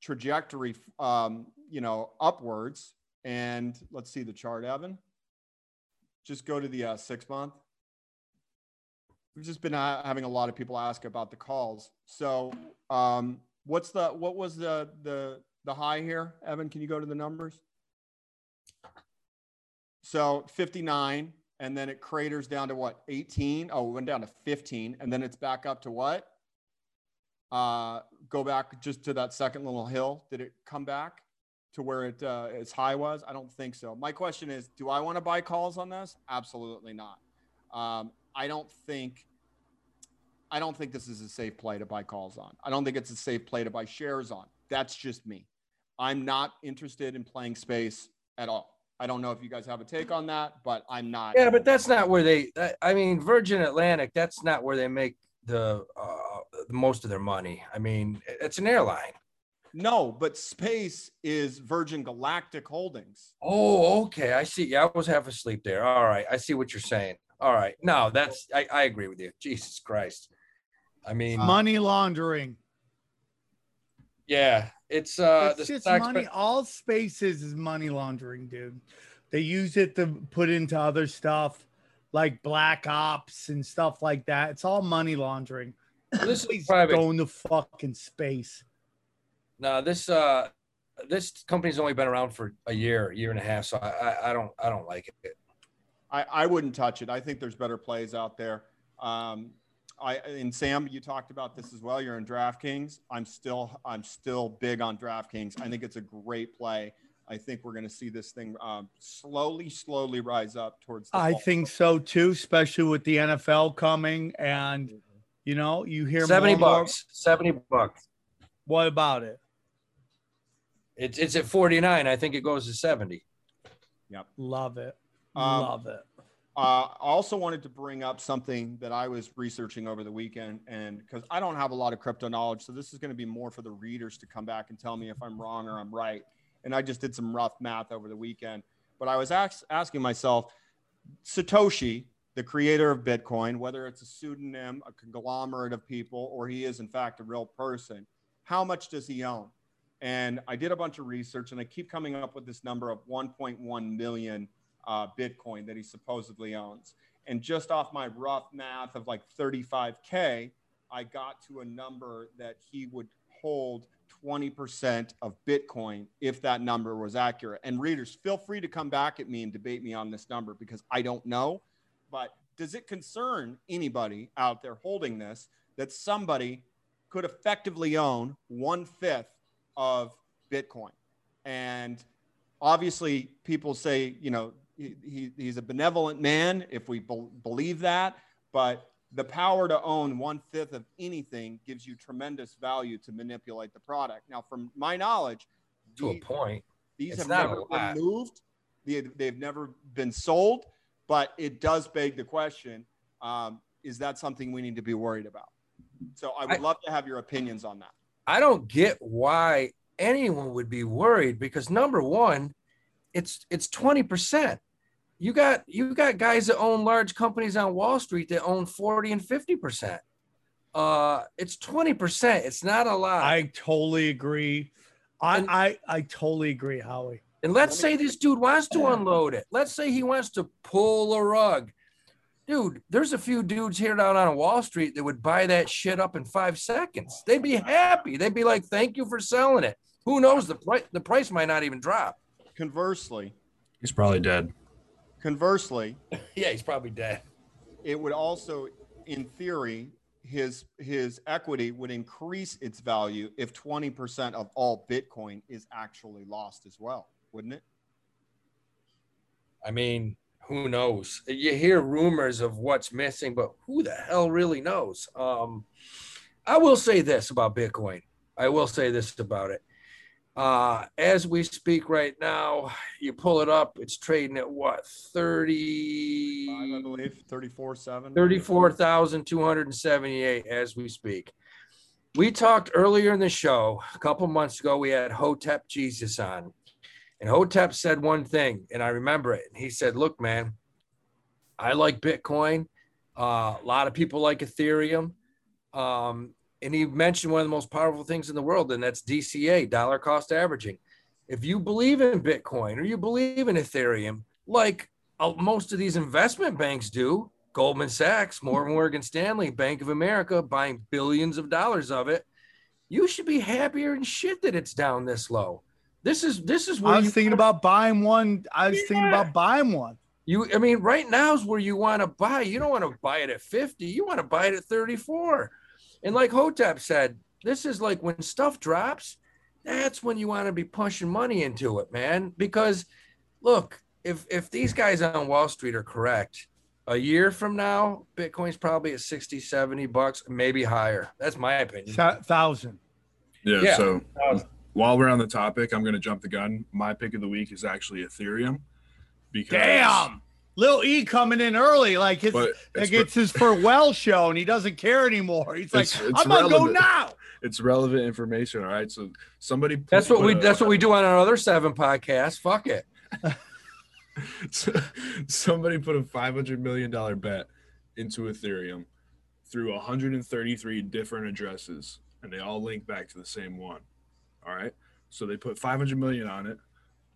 trajectory um, you know upwards and let's see the chart evan just go to the uh, six month. We've just been uh, having a lot of people ask about the calls. So, um, what's the what was the the the high here, Evan? Can you go to the numbers? So 59, and then it craters down to what? 18. Oh, it went down to 15, and then it's back up to what? Uh, go back just to that second little hill. Did it come back to where it uh, its high was? I don't think so. My question is, do I want to buy calls on this? Absolutely not. Um, I don't think. I don't think this is a safe play to buy calls on. I don't think it's a safe play to buy shares on. That's just me. I'm not interested in playing space at all. I don't know if you guys have a take on that, but I'm not. Yeah, but that's not where they. I mean, Virgin Atlantic. That's not where they make the uh, most of their money. I mean, it's an airline. No, but space is Virgin Galactic Holdings. Oh, okay. I see. Yeah, I was half asleep there. All right, I see what you're saying. All right, no, that's I, I agree with you. Jesus Christ. I mean, money laundering. Yeah, it's uh it's the just money. spe- All spaces is money laundering, dude. They use it to put into other stuff like black ops and stuff like that. It's all money laundering. This is Please private. go into fucking space. No, this uh this company's only been around for a year, year and a half. So I I, I don't I don't like it. I, I wouldn't touch it. I think there's better plays out there. Um, I and Sam, you talked about this as well. You're in DraftKings. I'm still I'm still big on DraftKings. I think it's a great play. I think we're going to see this thing um, slowly, slowly rise up towards. The I fall. think so too, especially with the NFL coming and you know, you hear Seventy and more- bucks. Seventy bucks. What about it? It's it's at forty nine. I think it goes to seventy. Yep. Love it. Um, Love it. Uh, I also wanted to bring up something that I was researching over the weekend, and because I don't have a lot of crypto knowledge, so this is going to be more for the readers to come back and tell me if I'm wrong or I'm right. And I just did some rough math over the weekend, but I was ask, asking myself, Satoshi, the creator of Bitcoin, whether it's a pseudonym, a conglomerate of people, or he is in fact a real person, how much does he own? And I did a bunch of research, and I keep coming up with this number of 1.1 million uh, Bitcoin that he supposedly owns. And just off my rough math of like 35K, I got to a number that he would hold 20% of Bitcoin if that number was accurate. And readers, feel free to come back at me and debate me on this number because I don't know. But does it concern anybody out there holding this that somebody could effectively own one fifth of Bitcoin? And obviously, people say, you know, he, he, he's a benevolent man if we bel believe that, but the power to own one fifth of anything gives you tremendous value to manipulate the product. Now, from my knowledge, To a the- point. these It's have never been moved. They, they've never been sold, but it does beg the question: um, Is that something we need to be worried about? So I would I- love to have your opinions on that. I don't get why anyone would be worried because number one, it's it's twenty percent. You got you got guys that own large companies on Wall Street that own forty and fifty percent. Uh, it's twenty percent. It's not a lot. I totally agree. I, And- I I totally agree, Howie. And let's say this dude wants to unload it. Let's say he wants to pull a rug. Dude, there's a few dudes here down on Wall Street that would buy that shit up in five seconds. They'd be happy. They'd be like, thank you for selling it. Who knows? The price the price might not even drop. Conversely, He's probably dead. conversely, Yeah, he's probably dead. it would also, in theory, his his equity would increase its value if 20% of all Bitcoin is actually lost as well, wouldn't it? I mean, who knows? You hear rumors of what's missing, but who the hell really knows? Um, I will say this about Bitcoin. I will say this about it. Uh, as we speak right now, you pull it up, it's trading at what, 30, I believe 34 7. 34,278 as we speak. We talked earlier in the show, a couple months ago, we had Hotep Jesus on. And Hotep said one thing, and I remember it. And He said, Look, man, I like Bitcoin. Uh, a lot of people like Ethereum. Um, and he mentioned one of the most powerful things in the world, and that's DCA, dollar cost averaging. If you believe in Bitcoin or you believe in Ethereum, like uh, most of these investment banks do. Goldman Sachs, Morgan Morgan Stanley, Bank of America, buying billions of dollars of it. You should be happier and shit that it's down this low. This is this is where I was you thinking about buying one. I was thinking about buying one. You, I mean, right now is where you want to buy. You don't want to buy it at 50. You want to buy it at 34. And like Hotep said, this is like when stuff drops, that's when you want to be pushing money into it, man. Because look, if if these guys on Wall Street are correct, a year from now, Bitcoin's probably at 60, 70 bucks, maybe higher. That's my opinion. Thousand. Yeah. Yeah. So while we're on the topic, I'm going to jump the gun. My pick of the week is actually Ethereum. Because Damn. Lil E coming in early, like his But like it's, it's his farewell show, and he doesn't care anymore. He's like, It's- it's I'm gonna go now. it's relevant information. All right. So somebody. put- That's what we a- that's what we do on our other seven podcasts. Fuck it. somebody put a 500 million dollar bet into Ethereum through 133 different addresses, and they all link back to the same one. All right. So they put 500 million on it,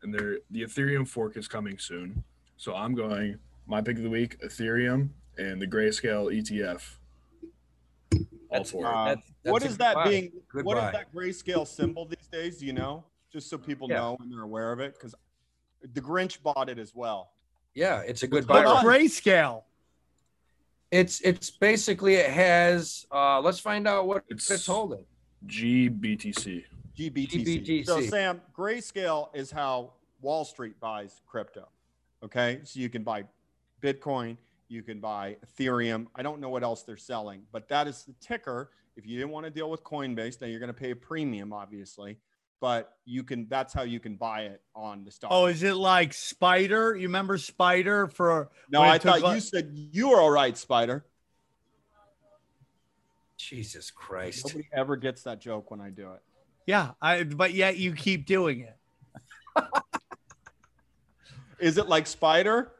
and they're, the Ethereum fork is coming soon. So I'm going my pick of the week: Ethereum and the Grayscale ETF. All That's- four. Uh, That's- that's what a is good that buy. being? Good what is buy. that grayscale symbol these days? Do you know? Just so people Yeah. know and they're aware of it, because the Grinch bought it as well. Yeah, it's a good buy. on. Grayscale. It's it's basically it has uh let's find out what It's- it's holding. GBTC. GBTC. So Sam, grayscale is how Wall Street buys crypto. Okay, so you can buy Bitcoin, you can buy Ethereum. I don't know what else they're selling, but that is the ticker. If you didn't want to deal with Coinbase, now you're going to pay a premium, obviously, but you can. That's how you can buy it on the stock. Oh, is it like Spider? You remember Spider for no, I thought like- you said you were all right, Spider. Jesus Christ. Nobody ever gets that joke when I do it. Yeah, I but yet you keep doing it. Is it like Spider?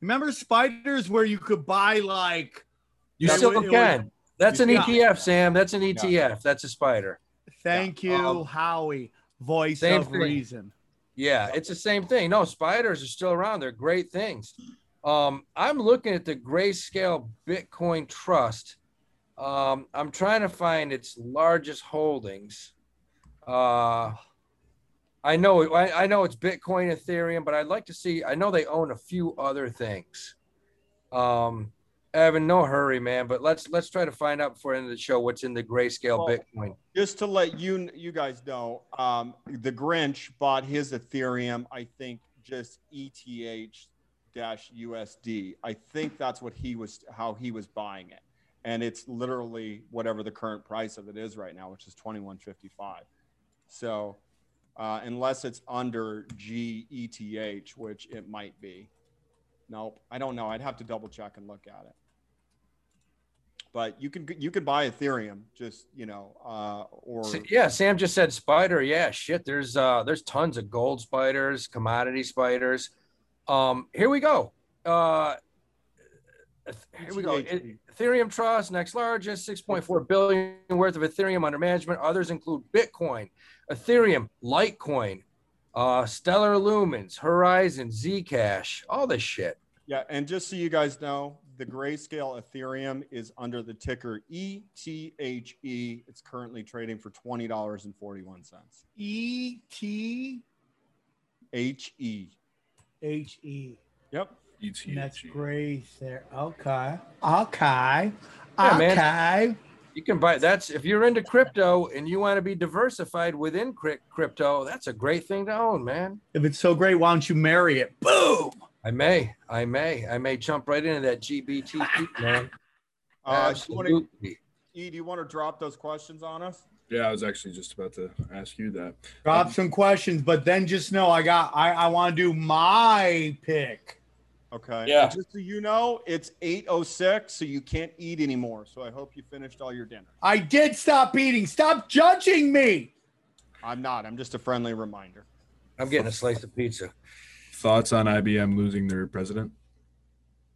Remember Spiders where you could buy like You That still would- it can. That's an Yeah. ETF, Sam. That's an ETF. That's a spider. thank you, um, Howie, voice same of thing. reason. Yeah, it's the same thing. No, spiders are still around. They're great things. Um, I'm looking at the Grayscale Bitcoin Trust. Um, I'm trying to find its largest holdings. Uh, I know, I, I know it's Bitcoin, Ethereum, but I'd like to see. I know they own a few other things. Um, Evan, no hurry, man. But let's let's try to find out before the end of the show what's in the Grayscale Well, Bitcoin. just to let you you guys know, um, the Grinch bought his Ethereum, I think, just ETH dash USD. I think that's what he was how he was buying it, and it's literally whatever the current price of it is right now, which is twenty one fifty five. So, uh, unless it's under GETH, which it might be. Nope, I don't know. I'd have to double check and look at it but you can you can buy Ethereum just you know uh, or Yeah, Sam just said spider. Yeah, shit. There's uh there's tons of gold spiders, commodity spiders. Um, here we go. Uh here we go. ETH. Ethereum Trust, next largest, 6.4 billion worth of Ethereum under management. Others include Bitcoin, Ethereum, Litecoin, uh, Stellar Lumens, Horizen, Zcash, all this shit. yeah. And just so you guys know, the Grayscale Ethereum is under the ticker E ETHE. It's currently trading for twenty dollars and forty one cents. E T H E. H E. Yep. ETH. That's great there. Okay. Okay. Yeah, man. okay. You can buy that's if you're into crypto and you want to be diversified within crypto, that's a great thing to own, man. If it's so great, why don't you marry it? Boom. I may, I may, I may jump right into that GBT, man. Uh, do you wanna, Absolutely. e, do you want to drop those questions on us? Yeah, I was actually just about to ask you that. Drop some questions, but then just know I got I, I want to do my pick. Okay. Yeah. And just so you know, it's eight oh six, so you can't eat anymore. So I hope you finished all your dinner. I did stop eating. Stop judging me. I'm not. I'm just a friendly reminder. I'm getting a slice of pizza. Thoughts on IBM losing their president?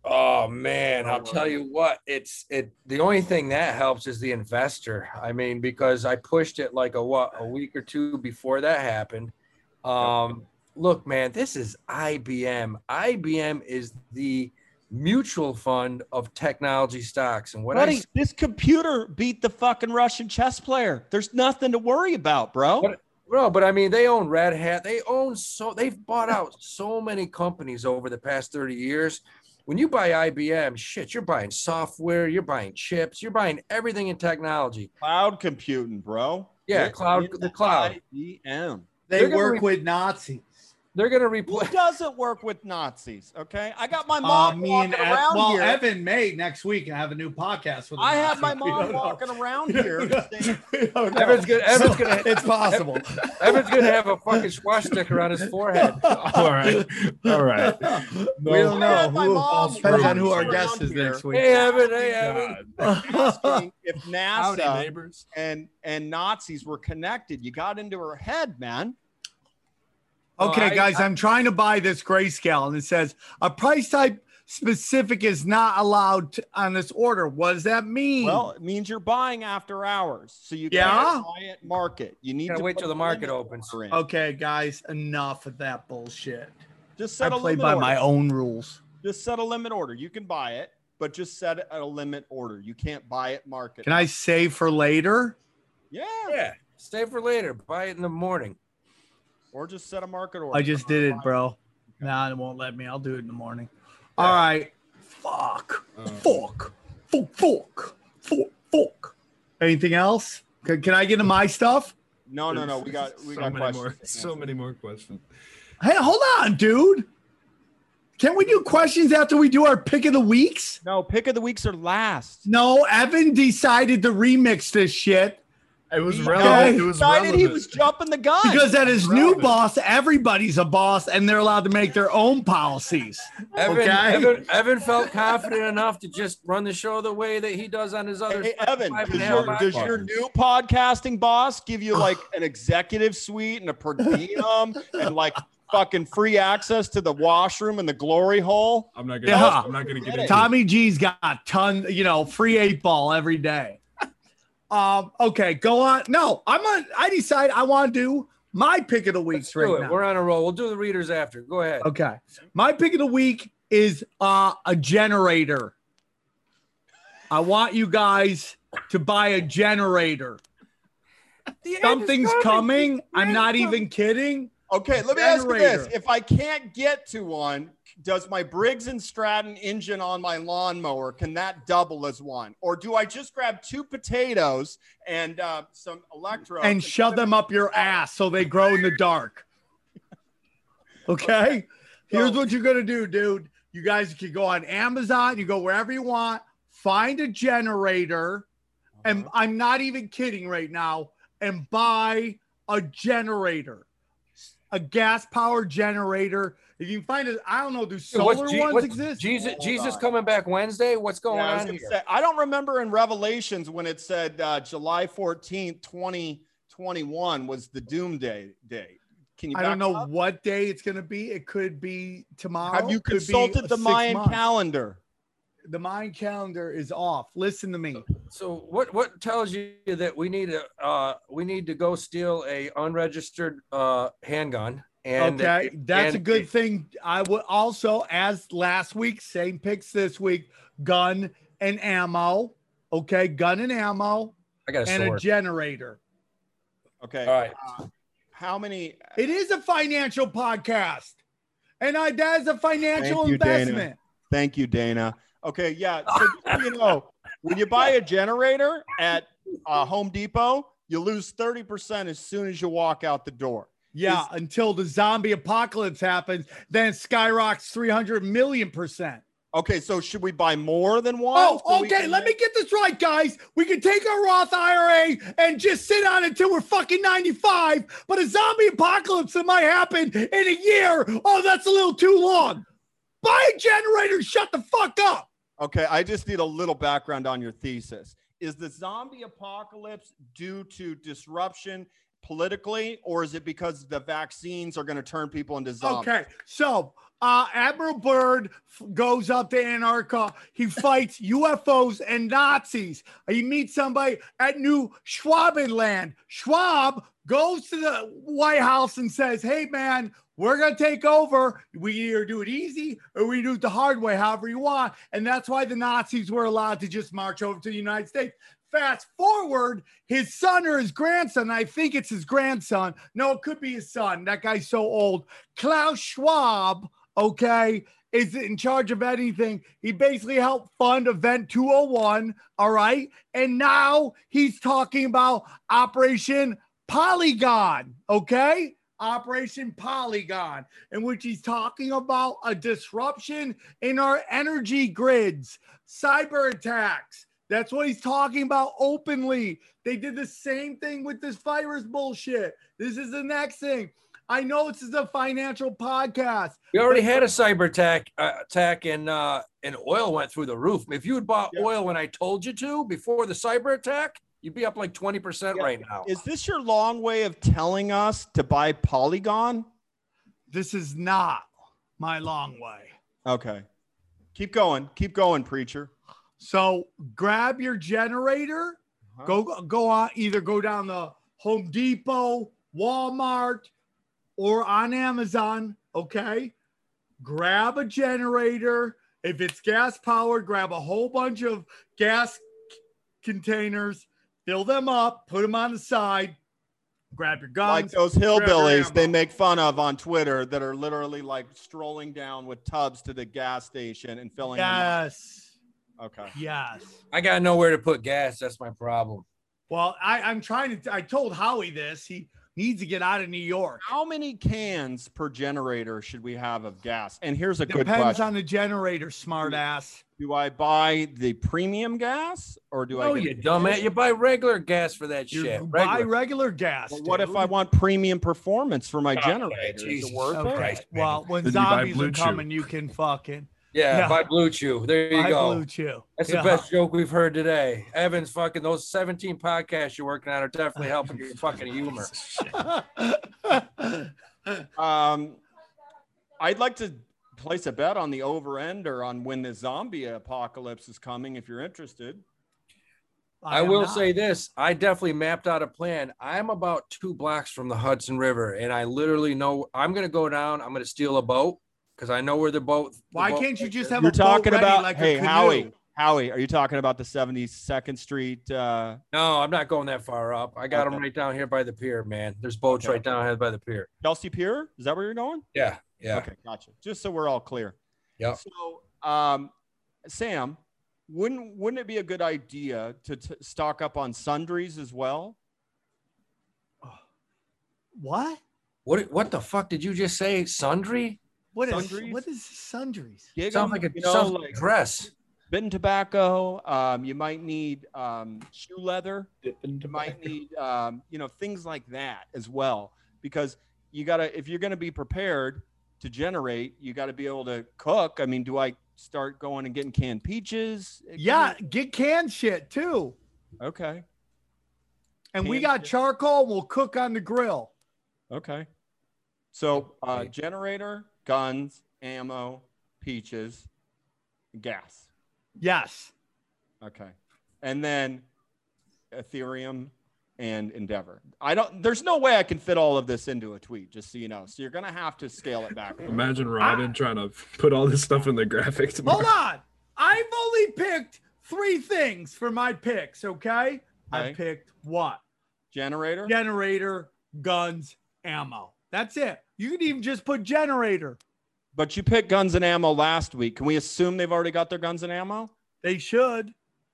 Oh man, I'll tell you what, it's it the only thing that helps is the investor. I mean, because I pushed it like a what a week or two before that happened. Um look, man, this is IBM. IBM is the mutual fund of technology stocks. And what I Buddy, this computer beat the fucking Russian chess player. There's nothing to worry about, bro. But- Bro, but I mean, they own Red Hat. They own so they've bought out so many companies over the past 30 years. When you buy IBM, shit, you're buying software, you're buying chips, you're buying everything in technology. Cloud computing, bro. Yeah, You're cloud- the cloud. IBM. They work re- with Nazis. They're gonna replace. Who replace. doesn't work with Nazis? Okay, I got my Uh, mom me walking and Ev- around well, here. Evan may next week I have a new podcast with. the I have my mom don't know. walking around here. saying, We don't know. Evan's gonna- Evan's gonna- it's possible. Evan's gonna have a fucking swastika on his forehead. All right. All right. we don't know. have Who, mom depends on who our guest around is next week. Hey Evan, hey Evan. God. asking if Howdy, NASA neighbors. and and Nazis were connected. You got into her head, man. Okay, Well, guys, I- I, am trying to buy this grayscale, and it says a price type specific is not allowed to, on this order. What does that mean? Well, it means you're buying after hours, so you Yeah? can't buy at market. You need Gotta wait till the market opens. order in. okay, guys, enough of that bullshit. Just set a play limit by order. my own rules. Just set a limit order. You can buy it, but just set it at a limit order. You can't buy it market. Can I save for later? Yeah, Yeah, stay for later. Buy it in the morning. Or just set a market order. I just did it, bro. Nah, it won't let me. I'll do it in the morning. All right. Fuck. Uh, Fuck. Fuck. Fuck. Fuck. Fuck. Anything else? Can, can I get to my stuff? No, no, no. We got we so got many questions. more. So many more questions. Hey, hold on, dude. Can we do questions after we do our pick of the weeks? No, pick of the weeks are last. No, Evan decided to remix this shit It was He relevant. It was decided relevant. he was jumping the gun. because at his new boss, everybody's a boss and they're allowed to make their own policies. Evan, Okay. Evan, Evan felt confident enough to just run the show the way that he does on his other. Hey, Evan, does your, does your new podcasting boss give you like an executive suite and a per diem and like fucking free access to the washroom and the glory hole? I'm not gonna. Yeah. I'm not gonna get it. Tommy G's got ton, you know, free eight ball every day. Um, okay, go on. No, I'm on. I decide I want to do my pick of the week right now. We're on a roll. We'll do the readers after. Go ahead. Okay. My pick of the week is uh, a generator. I want you guys to buy a generator. The end is Something's coming. I'm not coming. even kidding. Okay, let me ask you this. If I can't get to one, does my Briggs and Stratton engine on my lawnmower, can that double as one? Or do I just grab two potatoes and uh, some electro And shove them up your ass so they grow in the dark. Okay? Here's So- what you're going to do, dude. You guys can go on Amazon, you go wherever you want, find a generator. And I'm not even kidding right now, and buy a generator, a gas power generator. If you can find it, I don't know, do Hey, what's solar Je- ones what's exist? Jesus, Hold Jesus on. coming back Wednesday. What's going Yeah, on gonna here? say, I don't remember in Revelations when it said uh, July 14th, 2021 was the doomsday day. Can you I don't know up? what day it's going to be. It could be tomorrow. Have you could consulted the Mayan months. calendar? The Mayan calendar is off. Listen to me. So what what tells you that we need to uh we need to go steal a unregistered uh handgun and okay, that's a and- good thing. I would also, as last week, same picks this week: gun and ammo. Okay, gun and ammo I got a and a generator. Okay. All right. Uh, how many? It is a financial podcast, and I that is a financial Thank you, Dana. investment. Thank you, Dana. Okay, yeah. So you know, when you buy a generator at uh, Home Depot, you lose 30% as soon as you walk out the door. Yeah, until the zombie apocalypse happens, then it skyrockets three hundred million percent. Okay, so should we buy more than one? Oh, okay. can Let me get this right, guys. We can take our Roth IRA and just sit on it until we're fucking 95. But a zombie apocalypse that might happen in a year. Oh, that's a little too long. Buy a generator. Shut the fuck up. Okay, I just need a little background on your thesis. Is the zombie apocalypse due to disruption politically, or is it because the vaccines are going to turn people into zombies? Okay. So, uh, Admiral Byrd f- goes up to Antarctica. He fights UFOs and Nazis. He meets somebody at New Schwabenland. Schwab goes to the White House and says, Hey, man, we're going to take over. We either do it easy or we do it the hard way, however you want. And that's why the Nazis were allowed to just march over to the United States. Fast forward, his son or his grandson, I think it's his grandson. No, it could be his son. That guy's so old. Klaus Schwab, okay, is in charge of anything. He basically helped fund Event 201, all right? And now he's talking about Operation Polygon, okay? Operation Polygon, in which he's talking about a disruption in our energy grids, cyber attacks. That's what he's talking about openly. They did the same thing with this virus bullshit. This is the next thing. I know this is a financial podcast. We already had a cyber attack uh, attack and uh and oil went through the roof. If you had bought Yeah. oil when I told you to before the cyber attack, you'd be up like 20% Yeah. right now. Is this your long way of telling us to buy Polygon? This is not my long way. Okay. Keep going. Keep going, preacher. So grab your generator, Uh-huh. go go on either go down the Home Depot, Walmart, or on Amazon. Okay, grab a generator. If it's gas powered, grab a whole bunch of gas c- containers, fill them up, put them on the side. Grab your guns. like those hillbillies they make fun of on Twitter that are literally like strolling down with tubs to the gas station and filling them yes. Okay. yes. I got nowhere to put gas. That's my problem. Well, I, I'm trying to. I told Howie this. He needs to get out of New York. How many cans per generator should we have of gas? And here's a good Depends on the generator, smart ass. Do I buy the premium gas or do Oh, I you dumbass. You buy regular gas for that You shit. buy Regular. regular gas. But what if. I want premium performance for my Okay, generator? Jesus worth Okay. Christ, well, when Then zombies are coming, you can fucking Yeah, Yeah. buy BlueChew. There you buy go. BlueChew. That's Yeah. the best joke we've heard today. Evans, fucking those 17 podcasts you're working on are definitely helping your fucking humor. Um, I'd like to place a bet on the over end or on when the zombie apocalypse is coming if you're interested. I am will not. say this I definitely mapped out a plan. I'm about two blocks from the Hudson River, and I literally know I'm going to go down. I'm going to steal a boat because I know where the boat. the Why boat can't you just have You're a boat talking ready about like a hey canoe? Howie. Howie, are you talking about the 72nd Street? Uh, No, I'm not going that far up. I got them right down here by the pier, man. There's boats Okay. right down here by the pier. Chelsea Pier? Is that where you're going? Yeah, yeah. Okay, gotcha. Just so we're all clear. Yeah. So, um, Sam, wouldn't wouldn't it be a good idea to t- stock up on sundries as well? What? What what the fuck did you just say? Sundry? What is Sundries? what is sundries? Gig Sounds 'em, like a, you know, sounds like a like dress. bitten tobacco. Um, you might need um, shoe leather. You might need um, you know things like that as well because you gotta if you're gonna be prepared to generate, you got to be able to cook. I mean, do I start going and getting canned peaches? Give me- Yeah, get canned shit too. Okay. And we got shit. charcoal. We'll cook on the grill. Okay. So uh, generator, guns, ammo, peaches, gas. Yes. Okay. And then Ethereum and Endeavor. I don't there's no way I can fit all of this into a tweet, just so you know. So you're gonna have to scale it back. Imagine Robin trying to put all this stuff in the graphic tomorrow. Hold on. I've only picked three things for my picks. Okay. I picked what? Generator. Generator, guns, ammo. That's it. You can even just put generator. But you picked guns and ammo last week. Can we assume they've already got their guns and ammo? They should.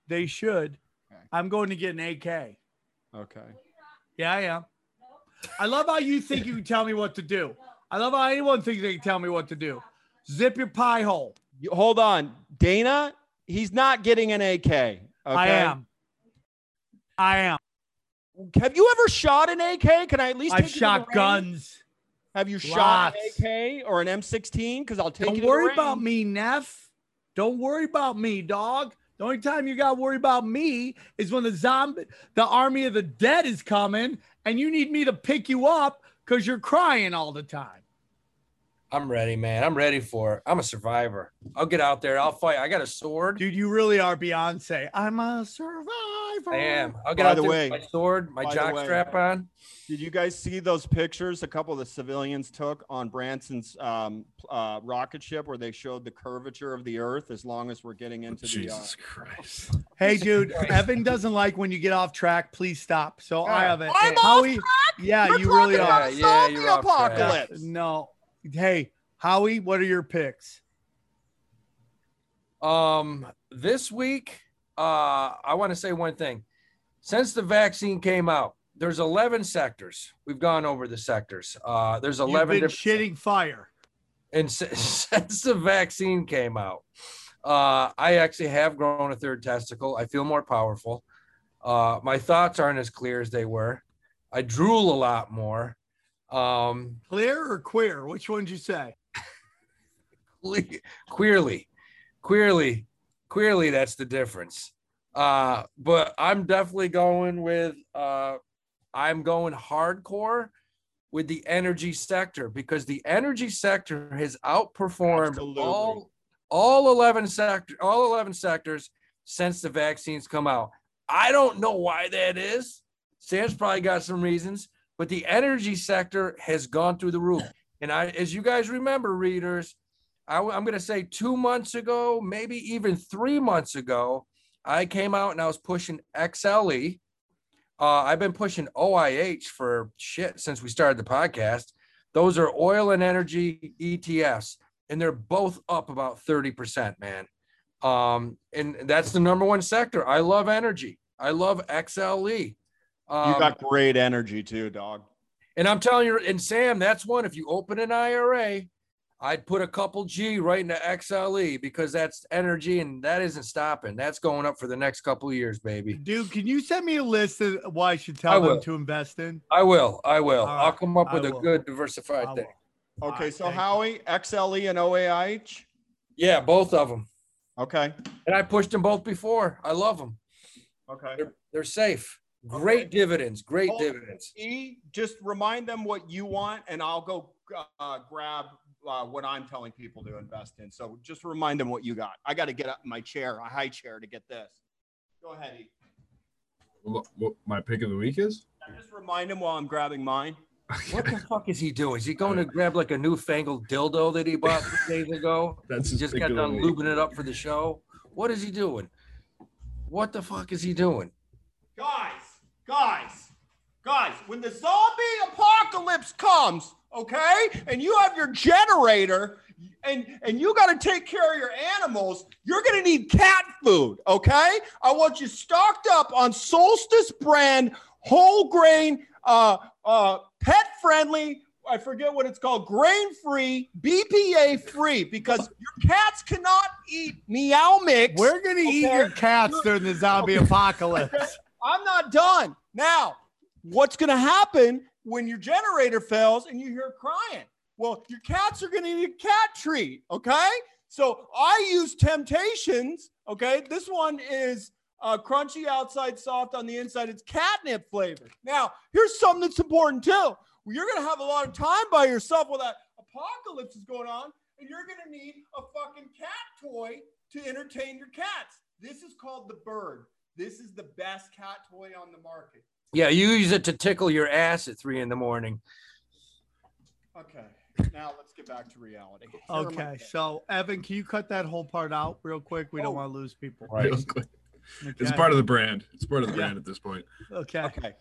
They should. Okay. I'm going to get an AK. Okay. Yeah, I am. I love how you think you can tell me what to do. I love how anyone thinks they can tell me what to do. Zip your pie hole. You, hold on. Dana, he's not getting an AK. Okay? I am. I am. Have you ever shot an AK? Can I at least I've take you to the shot range? guns. Have you shot an AK or an M16? Because I'll take you Don't to the worry about me, Neff. Don't worry about me, dog. The only time you got to worry about me is when the zombie, the army of the dead is coming and you need me to pick you up because you're crying all the time. I'm ready, man. I'm ready for it. I'm a survivor. I'll get out there. I'll fight. I got a sword. Dude, you really are Beyonce. I'm a survivor. I am. I'll get By out the there way- with my sword, my by the jock way- strap on. Did you guys see those pictures a couple of the civilians took on Branson's um, uh, rocket ship where they showed the curvature of the Earth as long as we're getting into the. Uh, Jesus Christ. Hey, dude, Evan doesn't like when you get off track. Please stop. So I have it. I'm off Howie, yeah, we're you really are. about a Yeah, yeah, zombie you're off track. apocalypse. No. Hey, Howie, what are your picks? Um, this week, uh, I want to say one thing. Since the vaccine came out, there's 11 sectors. We've gone over the sectors. Uh, there's 11 You've been different shitting fire. and s- since the vaccine came out, uh, I actually have grown a third testicle. I feel more powerful. Uh, my thoughts aren't as clear as they were. I drool a lot more. Um, Clear or queer? Which one'd you say? queerly, queerly, queerly, that's the difference. Uh, but I'm definitely going with, uh, I'm going hardcore with the energy sector because the energy sector has outperformed Absolutely. all all 11 sector all 11 sectors since the vaccines come out. I don't know why that is. Sam's probably got some reasons, but the energy sector has gone through the roof. And I, as you guys remember, readers, I, am going to say two months ago, maybe even three months ago, I came out and I was pushing XLE. Uh, I've been pushing OIH for shit since we started the podcast. Those are oil and energy ETFs, and they're both up about 30%, man. Um, and that's the number one sector. I love energy. I love XLE. Um, you got great energy too, dog. and I'm telling you, and Sam, that's one. If you open an IRA, I'd put a couple G right into XLE because that's energy and that isn't stopping. That's going up for the next couple of years, baby. Dude, can you send me a list of why I should I tell them to invest in? I will. I will. All I'll come up with I a will. good diversified I thing. will. Okay, Alright, so thank you. Howie, XLE and OAIH. Yeah, both of them. Okay. And I pushed them both before. I love them. Okay. They're, they're safe. Great Okay. dividends. Great Hold- dividends. E, just remind them what you want, and I'll go uh, grab uh, what I'm telling people to invest in. So just remind them what you got. I got to get up in my chair, a high chair, to get this. Go ahead, E. What, what my pick of the week is? Just remind him while I'm grabbing mine. What the fuck is he doing? Is he going to grab like a newfangled dildo that he bought days ago? That's He just got of the done week. lubing it up for the show. What is he doing? What the fuck is he doing? Guys, guys, guys, when the zombie apocalypse comes, okay, and you have your generator and and you got to take care of your animals, you're going to need cat food, okay? I want you stocked up on Solstice brand whole grain uh uh pet friendly I forget what it's called, grain free, BPA free, because your cats cannot eat meow mix. We're gonna eat your cats during the zombie apocalypse. I'm not done. Now, what's going to happen when your generator fails and you hear crying? Well, your cats are going to need a cat treat. Okay. So I use Temptations. Okay. This one is uh, crunchy outside, soft on the inside. It's catnip flavored. Now, here's something that's important too. You're going to have a lot of time by yourself while that apocalypse is going on, and you're going to need a fucking cat toy to entertain your cats. This is called the bird. This is the best cat toy on the market. Yeah, you use it to tickle your ass at three in the morning. Okay. Now let's get back to reality. Here Okay, so Evan, can you cut that whole part out real quick? We Oh. don't want to lose people. Right. Real quick. It's part of the brand. It's part of the Yeah. brand at this point. Okay. Okay.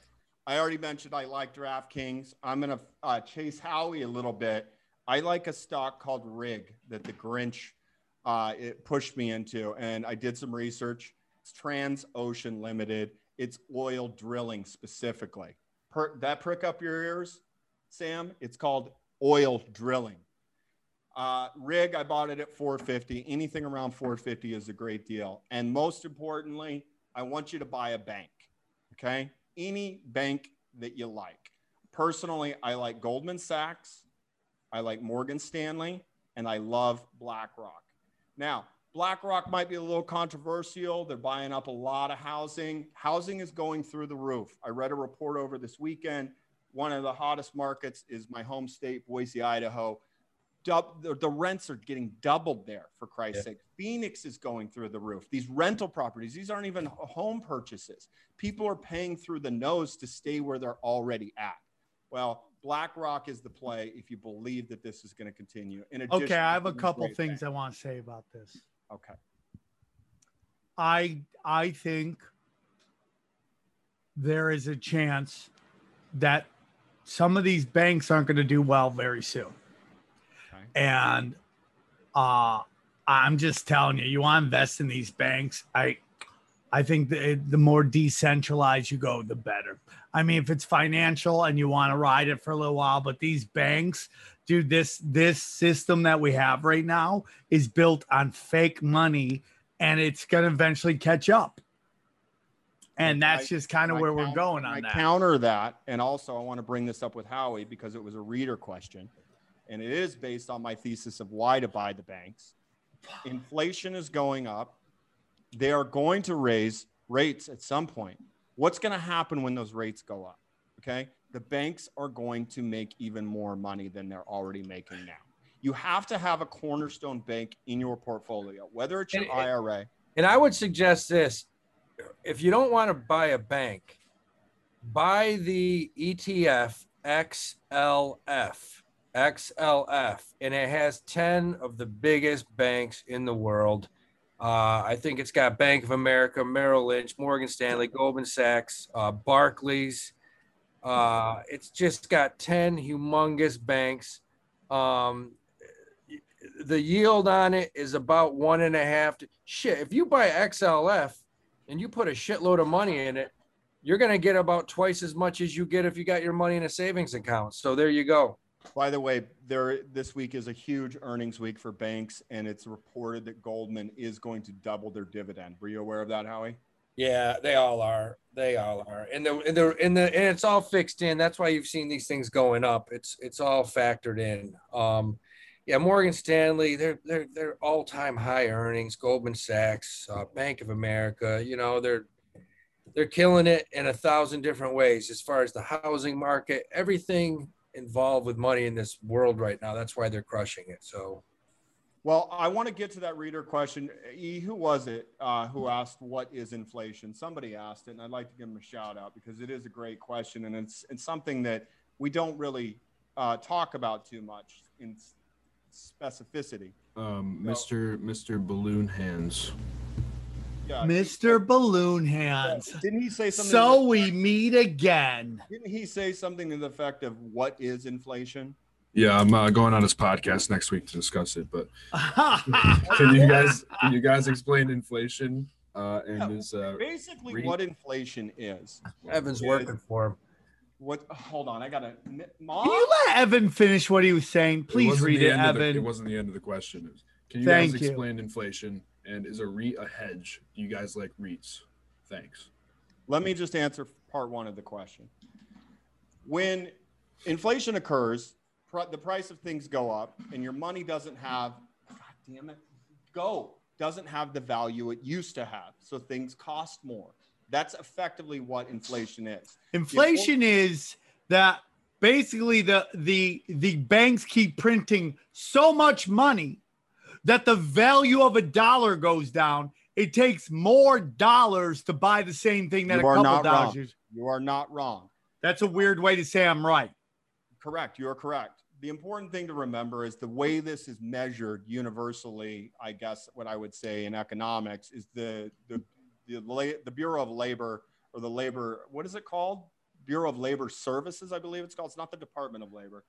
I already mentioned I like DraftKings. I'm going to uh, chase Howie a little bit. I like a stock called Rig that the Grinch uh, it pushed me into, and I did some research. It's Trans Ocean Limited. It's oil drilling specifically. Per, that prick up your ears, Sam. It's called oil drilling. Uh, rig, I bought it at 450. Anything around 450 is a great deal. And most importantly, I want you to buy a bank. Okay, any bank that you like. Personally, I like Goldman Sachs, I like Morgan Stanley, and I love BlackRock. Now, BlackRock might be a little controversial. They're buying up a lot of housing. Housing is going through the roof. I read a report over this weekend. One of the hottest markets is my home state, Boise, Idaho. dub, the, the rents are getting doubled there for Christ's Yeah. sake. Phoenix is going through the roof. These rental properties, these aren't even home purchases. People are paying through the nose to stay where they're already at. Well, BlackRock is the play if you believe that this is going to continue. In addition Okay, I have a couple great things I want to say about this. Okay. I I think there is a chance that some of these banks aren't going to do well very soon. Okay. And uh I'm just telling you, you want to invest in these banks. I I think the the more decentralized you go, the better. I mean, if it's financial and you want to ride it for a little while, but these banks, dude, this this system that we have right now is built on fake money and it's going to eventually catch up. And I- that's just kind of I where we're counter- going I on that. counter that, and also I want to bring this up with Howie because it was a reader question, and it is based on my thesis of why to buy the banks. Inflation is going up. They are going to raise rates at some point. What's going to happen when those rates go up? Okay, the banks are going to make even more money than they're already making now. You have to have a cornerstone bank in your portfolio, whether it's your And- IRA. And I would suggest this if you don't want to buy a bank, buy the ETF XLF. XLF. And it has 10 of the biggest banks in the world. Uh, I think it's got Bank of America, Merrill Lynch, Morgan Stanley, Goldman Sachs, uh, Barclays. Uh, it's just got 10 humongous banks. Um, the yield on it is about one and a half. To, shit, if you buy XLF and you put a shitload of money in it, you're going to get about twice as much as you get if you got your money in a savings account. So there you go. By the way, there this week is a huge earnings week for banks, and it's reported that Goldman is going to double their dividend. Were you aware of that, Howie? Yeah, they all are. They all are. And the and the and the and it's all fixed in. That's why you've seen these things going up. It's it's all factored in. Um yeah, Morgan Stanley, they're they're they're all-time high earnings, Goldman Sachs, uh, Bank of America, you know, they're they're killing it in a thousand different ways as far as the housing market, everything involved with money in this world right now. That's why they're crushing it. So Well, I want to get to that reader question. E, who was it uh, who asked what is inflation? Somebody asked it, and I'd like to give them a shout out because it is a great question, and it's it's something that we don't really uh, talk about too much in specificity. Um, No. Mr. Mr. Balloon Hands. Yeah, Mr. Balloon he- Hands. Didn't he say something? So we effect- meet again. Didn't he say something to the effect of what is inflation? Yeah, I'm uh, going on his podcast next week to discuss it. But can you guys can you guys explain inflation uh, and Yeah. his uh, Basically, Read- what inflation is. Evan's is- working for him. What? Hold on, I gotta. Mom. Can you let Evan finish what he was saying? Please wasn't read it, end of the- Evan. it wasn't the end of the question. Was, can you Thank guys you. explain inflation and is a REIT a hedge? Do you guys like REITs? Thanks. Let me just answer part one of the question. When inflation occurs, pr- the price of things go up, and your money doesn't have, God damn it, go, doesn't have the value it used to have. So things cost more. That's effectively what inflation is. Inflation is that basically the the the banks keep printing so much money that the value of a dollar goes down. It takes more dollars to buy the same thing that You a are couple not dollars. wrong. You are not wrong. That's a weird way to say I'm right. Correct. You are correct. The important thing to remember is the way this is measured universally, I guess what I would say in economics is the the the, the Bureau of Labor or the labor what is it called? Bureau of Labor Services, I believe it's called. It's not the Department of Labor.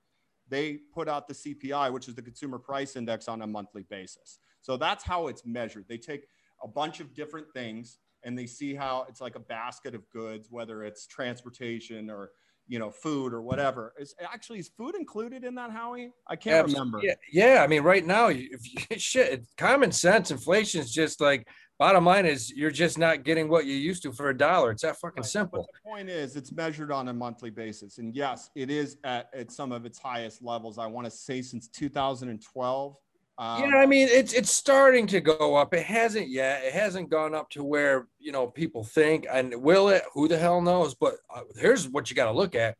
They put out the CPI, which is the Consumer Price Index, on a monthly basis. So that's how it's measured. They take a bunch of different things and they see how it's like a basket of goods, whether it's transportation or you know, food or whatever. Is actually is food included in that, Howie? I can't Abs- remember. Yeah, yeah. I mean, right now, if you, shit, it's common sense. Inflation is just like bottom line is you're just not getting what you used to for a dollar. It's that fucking Right. simple. But the point is, it's measured on a monthly basis, and yes, it is at, at some of its highest levels. I want to say since 2012. Um, yeah, I mean, it's it's starting to go up. It hasn't yet. It hasn't gone up to where you know people think. And will it? Who the hell knows? But uh, here's what you got to look at: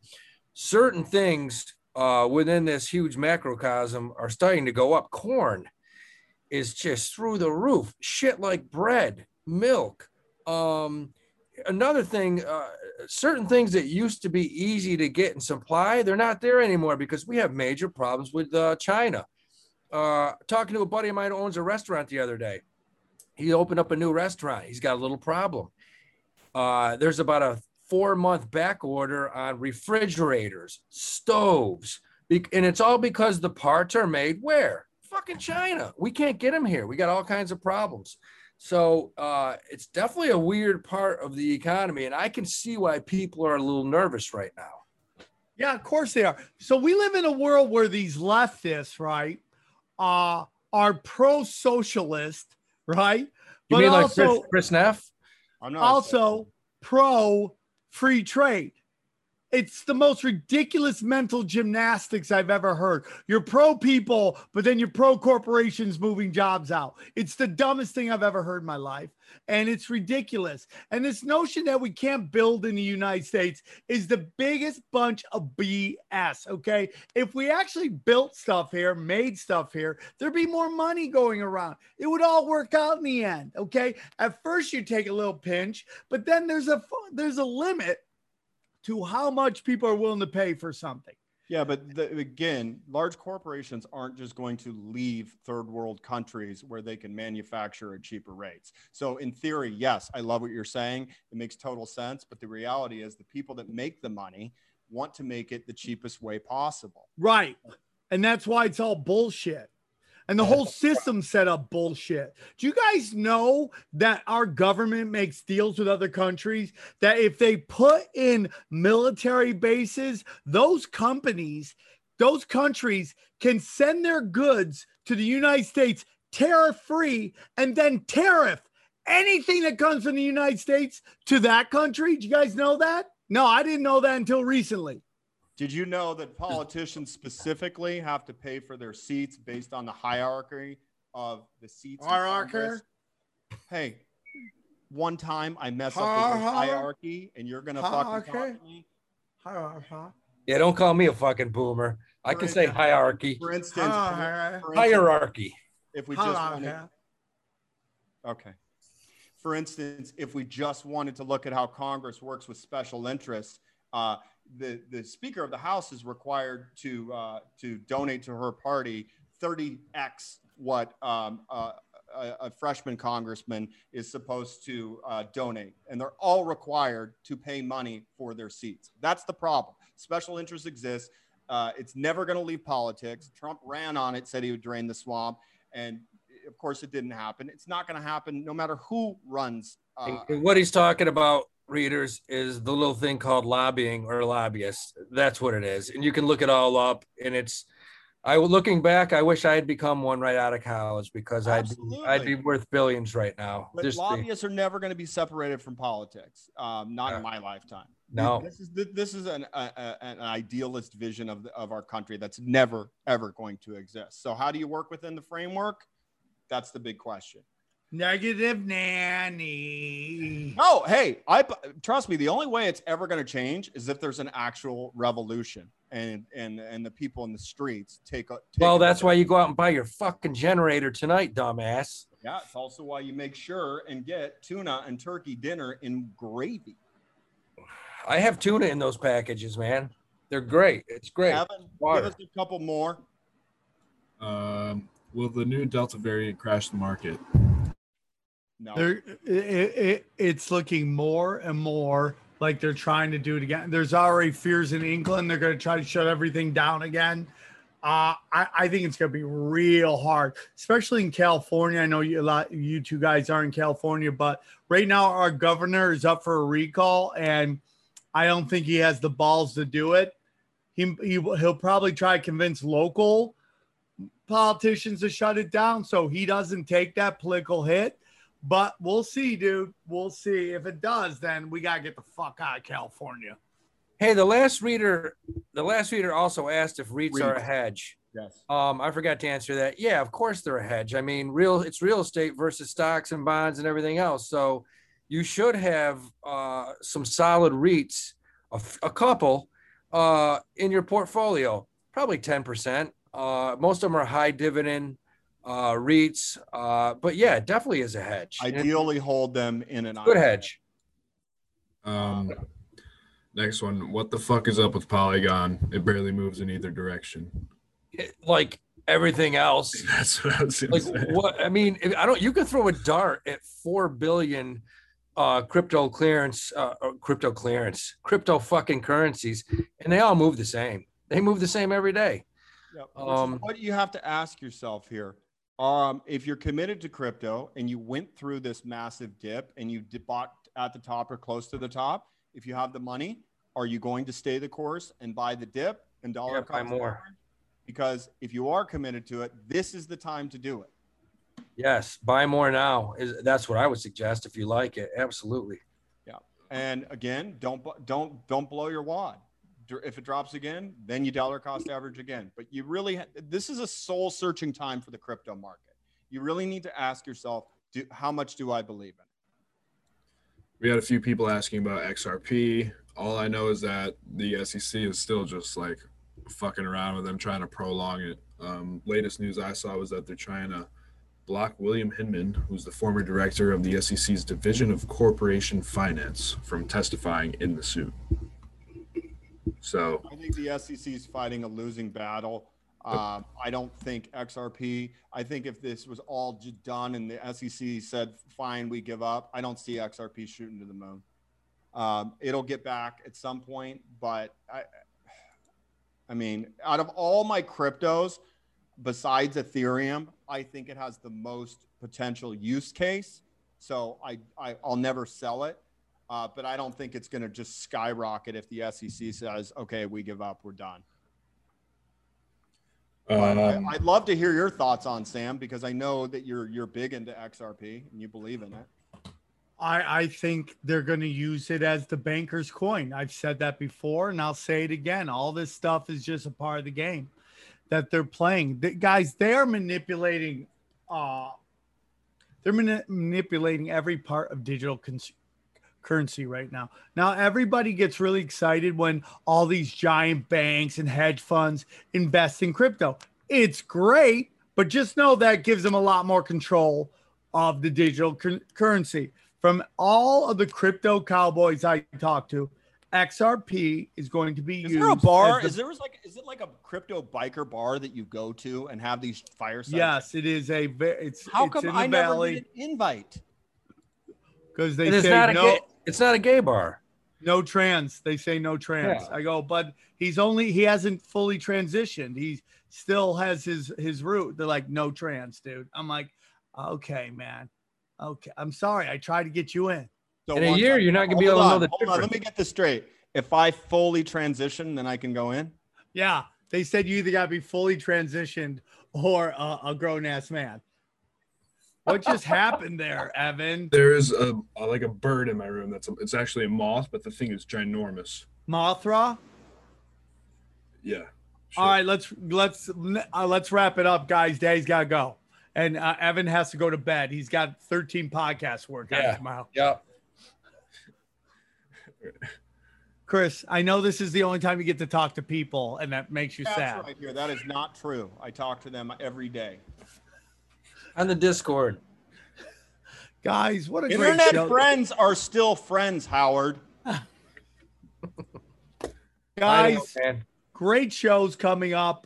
certain things uh, within this huge macrocosm are starting to go up. Corn is just through the roof. Shit like bread, milk. Um, another thing, uh, certain things that used to be easy to get and supply, they're not there anymore because we have major problems with uh, China. Uh, talking to a buddy of mine who owns a restaurant the other day. He opened up a new restaurant. He's got a little problem. Uh, there's about a four month back order on refrigerators, stoves, and it's all because the parts are made where? Fucking China. We can't get them here. We got all kinds of problems. So uh, it's definitely a weird part of the economy, and I can see why people are a little nervous right now. Yeah, of course they are. So we live in a world where these leftists, right, uh, are pro-socialist, right? You mean like Chris, Chris Neff? I'm not also pro free trade. It's the most ridiculous mental gymnastics I've ever heard. You're pro people, but then you're pro corporations moving jobs out. It's the dumbest thing I've ever heard in my life. And it's ridiculous. And this notion that we can't build in the United States is the biggest bunch of BS. Okay. If we actually built stuff here, made stuff here, there'd be more money going around. It would all work out in the end. Okay. At first, you take a little pinch, but then there's a there's a limit to how much people are willing to pay for something. Yeah, but the, again, large corporations aren't just going to leave third world countries where they can manufacture at cheaper rates. So, in theory, yes, I love what you're saying. It makes total sense. But the reality is, the people that make the money want to make it the cheapest way possible. Right. And that's why it's all bullshit. And the whole system set up bullshit. Do you guys know that our government makes deals with other countries that if they put in military bases, those companies, those countries can send their goods to the United States tariff free and then tariff anything that comes from the United States to that country? Do you guys know that? No, I didn't know that until recently. Did you know that politicians specifically have to pay for their seats based on the hierarchy of the seats? Hierarchy? Hey, one time I mess up with the Hi- hierarchy, and you're gonna fucking Hierarchy? talk to me. Yeah, don't call me a fucking boomer. I can say hierarchy. For instance, for, for instance, Hierarchy. if we just wanted, okay. For instance, if we just wanted to look at how Congress works with special interests, uh, the the Speaker of the House is required to uh, to donate to her party 30x what um, uh, a, a freshman congressman is supposed to uh, donate, and they're all required to pay money for their seats. That's the problem. Special interests exist. Uh, it's never going to leave politics. Trump ran on it, said he would drain the swamp, and of course, it didn't happen. It's not going to happen no matter who runs. Uh, what he's talking about, readers, is the little thing called lobbying or lobbyists. That's what it is. And you can look it all up. And it's, I looking back, I wish I had become one right out of college because I'd be, I'd be worth billions right now. but Just the- lobbyists are never going to be separated from politics. Um, not Uh, in my lifetime. no. This is this is an a- an idealist vision of the, of our country that's never ever going to exist. So how do you work within the framework? That's the big question. Negative nanny. Oh, hey, I trust me. The only way it's ever going to change is if there's an actual revolution and and and the people in the streets take. a- take well, that's why you go out and buy your fucking generator tonight, dumbass. Yeah, it's also why you make sure and get tuna and turkey dinner in gravy. I have tuna in those packages, man. They're great. It's great. Evan, give us a couple more. Um, will the new Delta variant crash the market? No, it, it, it's looking more and more like they're trying to do it again. There's already fears in England. They're going to try to shut everything down again. Uh, I, I think it's going to be real hard, especially in California. I know you, a lot, you two guys are in California, but right now our governor is up for a recall, and I don't think he has the balls to do it. He, he he'll probably try to convince local politicians to shut it down so he doesn't take that political hit. But we'll see, dude. We'll see. If it does, then we gotta get the fuck out of California. Hey, the last reader, the last reader also asked if REITs are a hedge. yes. Um, I forgot to answer that. Yeah, of course they're a hedge. I mean, real it's real estate versus stocks and bonds and everything else. So you should have uh, some solid REITs, a, f- a couple, uh, in your portfolio. probably 10%. Uh, most of them are high dividend uh, REITs. Uh, but yeah, it definitely is a hedge. And Ideally, hold them in an a good hedge. Um, next one. What the fuck is up with Polygon? It barely moves in either direction. It- like everything else. That's what I was gonna Like say. what? I mean, if- I don't. You can throw a dart at four billion uh, crypto clearance, uh, crypto clearance, crypto fucking currencies, and they all move the same. They move the same every day. Yep. Which Um, what you have to ask yourself here. Um, if you're committed to crypto and you went through this massive dip and you bought at the top or close to the top, if you have the money, are you going to stay the course and buy the dip and dollar Yeah, buy more. Because if you are committed to it, this is the time to do it. Yes, buy more now. Is that's what I would suggest if you like it. Absolutely. Yeah. And again, don't don't don't blow your wad. If it drops again, then you dollar cost average again. But you really ha- this is a soul searching time for the crypto market. You really need to ask yourself, do, how much do I believe in? We had a few people asking about XRP. All I know is that the SEC is still just like fucking around with them, trying to prolong it. Um, latest news I saw was that they're trying to block William Hinman, who's the former director of the SEC's Division of Corporation Finance, from testifying in the suit. So I think the SEC is fighting a losing battle. Um, I don't think XRP. I think if this was all done and the SEC said, "Fine, we give up," I don't see XRP shooting to the moon. Um, it'll get back at some point, but I, I mean, out of all my cryptos, besides Ethereum, I think it has the most potential use case. So I, I I'll never sell it. Uh, but I don't think it's going to just skyrocket if the SEC says, "Okay, we give up, we're done." Um, I, I'd love to hear your thoughts on Sam because I know that you're you're big into XRP and you believe in it. I, I think they're going to use it as the banker's coin. I've said that before, and I'll say it again. All this stuff is just a part of the game that they're playing. The, guys, they are manipulating. Uh, they're mani- manipulating every part of digital cons- currency right now. Now, everybody gets really excited when all these giant banks and hedge funds invest in crypto. It's great, but just know that gives them a lot more control of the digital cur- currency. From all of the crypto cowboys I talk to, XRP is going to be Is used. there a bar? the- Is there like is it like a crypto biker bar that you go to and have these firesides? yes, it is a. ve- It's How it's come in the I never valley get an invite? because they And say not a no. gay, it's not a gay bar. no trans. They say no trans. Yeah. i go but he's only he hasn't fully transitioned. He still has his his root. They're like no trans dude. I'm like okay man. Okay. I'm sorry. I tried to get you in. So In a year, I- you're not gonna be hold able to know the hold on, Let me get this straight. If I fully transition, then I can go in. yeah. They said you either got to be fully transitioned or a, a grown-ass man what just happened there evan there is a, a like a bird in my room. That's a, it's actually a moth, but the thing is ginormous. mothra Yeah. all right let's let's uh, let's wrap it up guys daddy's gotta go and uh, evan has to go to bed he's got 13 podcasts work on Yeah. tomorrow Yeah. Chris, I know this is the only time you get to talk to people, and that makes you That's sad. right here. That is not true. I talk to them every day. On the Discord. Guys, what a great Internet show. friends are still friends, Howard. Guys, know, great shows coming up.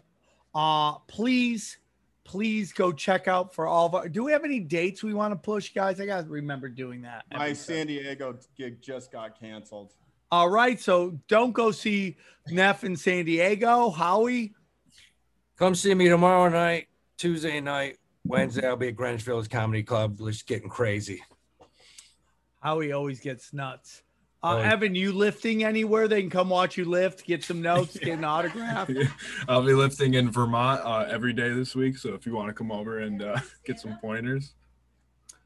Uh, please, please go check out for all of our. Do we have any dates we want to push, guys? I got to remember doing that. My San Diego gig just got canceled. All right, so don't go see Neff in San Diego. Howie, Come see me tomorrow night, Tuesday night, Wednesday. I'll be at Greenwich Village Comedy Club. Just getting crazy. Howie always gets nuts. Uh, Oh. Evan, you lifting anywhere? They can come watch you lift, get some notes, get an autograph. I'll be lifting in Vermont uh, every day this week. So if you want to come over and uh, get some pointers,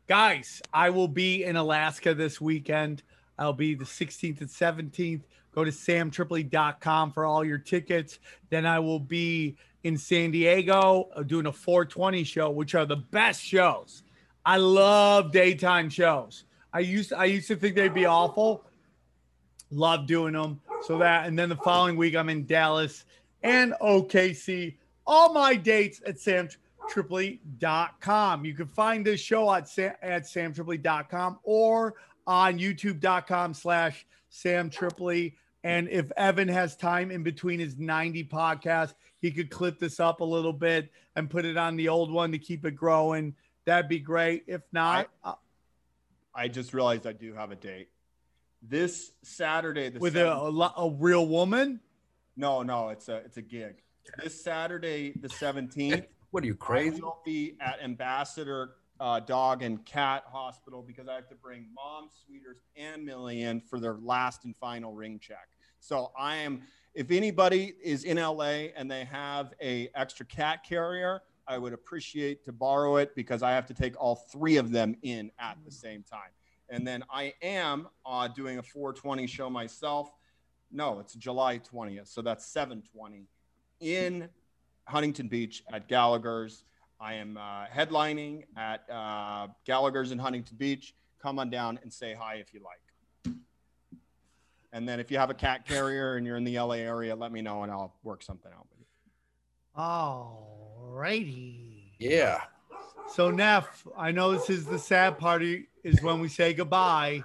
Guys, I will be in Alaska this weekend. I'll be the 16th and 17th. Go to samtripoli.com for all your tickets. Then I will be in San Diego uh, doing a 420 show, which are the best shows. I love daytime shows. I used I used to think they'd be awful. Love doing them. So that and then the following week I'm in Dallas and OKC. All my dates at samtripoli.com. You can find this show at, sam, at samtripoli.com or on youtube.com slash samtripoli. And if Evan has time in between his 90 podcasts, he could clip this up a little bit and put it on the old one to keep it growing. That'd be great. If not, uh, I just realized I do have a date. This Saturday, the with a, 7th a, lo- a real woman, no, no, it's a it's a gig. This Saturday, the seventeenth, What are you I crazy? will be at Ambassador uh, Dog and Cat Hospital because I have to bring Mom, Sweeters, and Millie in for their last and final ring check. So I am. If anybody is in LA and they have a extra cat carrier, I would appreciate to borrow it because I have to take all three of them in at the same time. And then I am uh, doing a 420 show myself. No, it's July 20th, so that's 720 in Huntington Beach at Gallagher's. I am uh, headlining at uh, Gallagher's in Huntington Beach. Come on down and say hi if you like. And then if you have a cat carrier and you're in the LA area, let me know and I'll work something out with you. all righty. Yeah. So Neff, I know this is the sad party is when we say goodbye.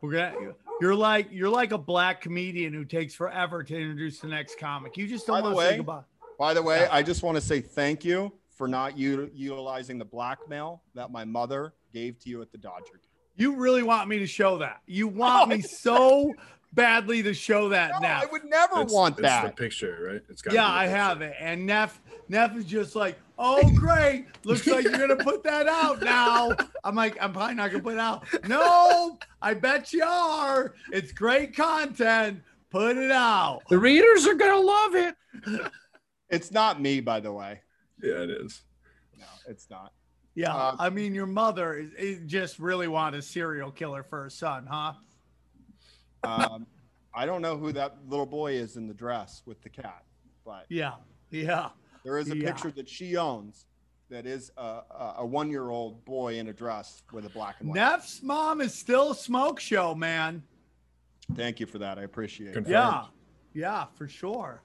We're gonna you're like you're like a black comedian who takes forever to introduce the next comic. You just don't the want to say goodbye. By the way, I just want to say thank you for not u- utilizing the blackmail that my mother gave to you at the Dodger game. You really want me to show that. You want me so badly to show that No, Neff. I would never It's- want it's that. the picture, right? It's got. Yeah, I have it. And Neff, Neff is just like, oh great. Looks like you're gonna put that out now. I'm like, I'm probably not gonna put it out. No, I bet you are. It's great content. Put it out. The readers are gonna love it. It's not me, by the way. Yeah, it is. No, it's not. Yeah, Uh, I mean, your mother is, is just really want a serial killer for her son, huh? Um, I don't know who that little boy is in the dress with the cat, but Yeah, yeah. there is a Yeah. picture that she owns that is a, a, a one-year-old boy in a dress with a black and white. Neff's mom is still a smoke show, man. Thank you for that. I appreciate it. Confirmed. Yeah, yeah, for sure.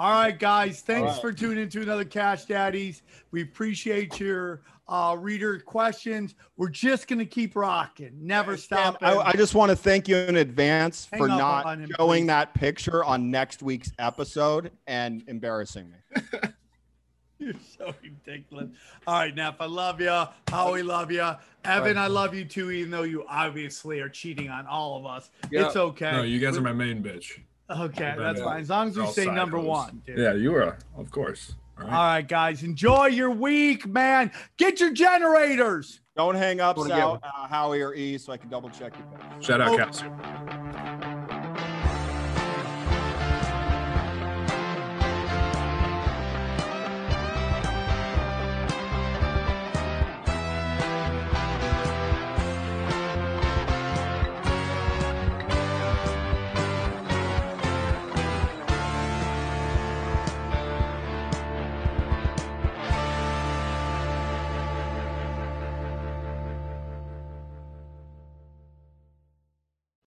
All right, guys. Thanks right. for tuning into another Cash Daddies. We appreciate your uh, reader questions. We're just gonna keep rocking, never stop. I, I just want to thank you in advance Hang for not on him, showing please. that picture on next week's episode and embarrassing me. You're so ridiculous. All right, Neff, I love you. Howie, love you. Evan, I love you too, even though you obviously are cheating on all of us. Yeah. It's okay. No, you guys are my main bitch. Okay, Yeah. that's fine. As long as we say number one, dude. Yeah, you are, of course. All All right. right, guys. Enjoy your week, man. Get your generators. Don't hang up, Sal, uh, Howie or E, so I can double check your picture. Shout out Oh. Cassie.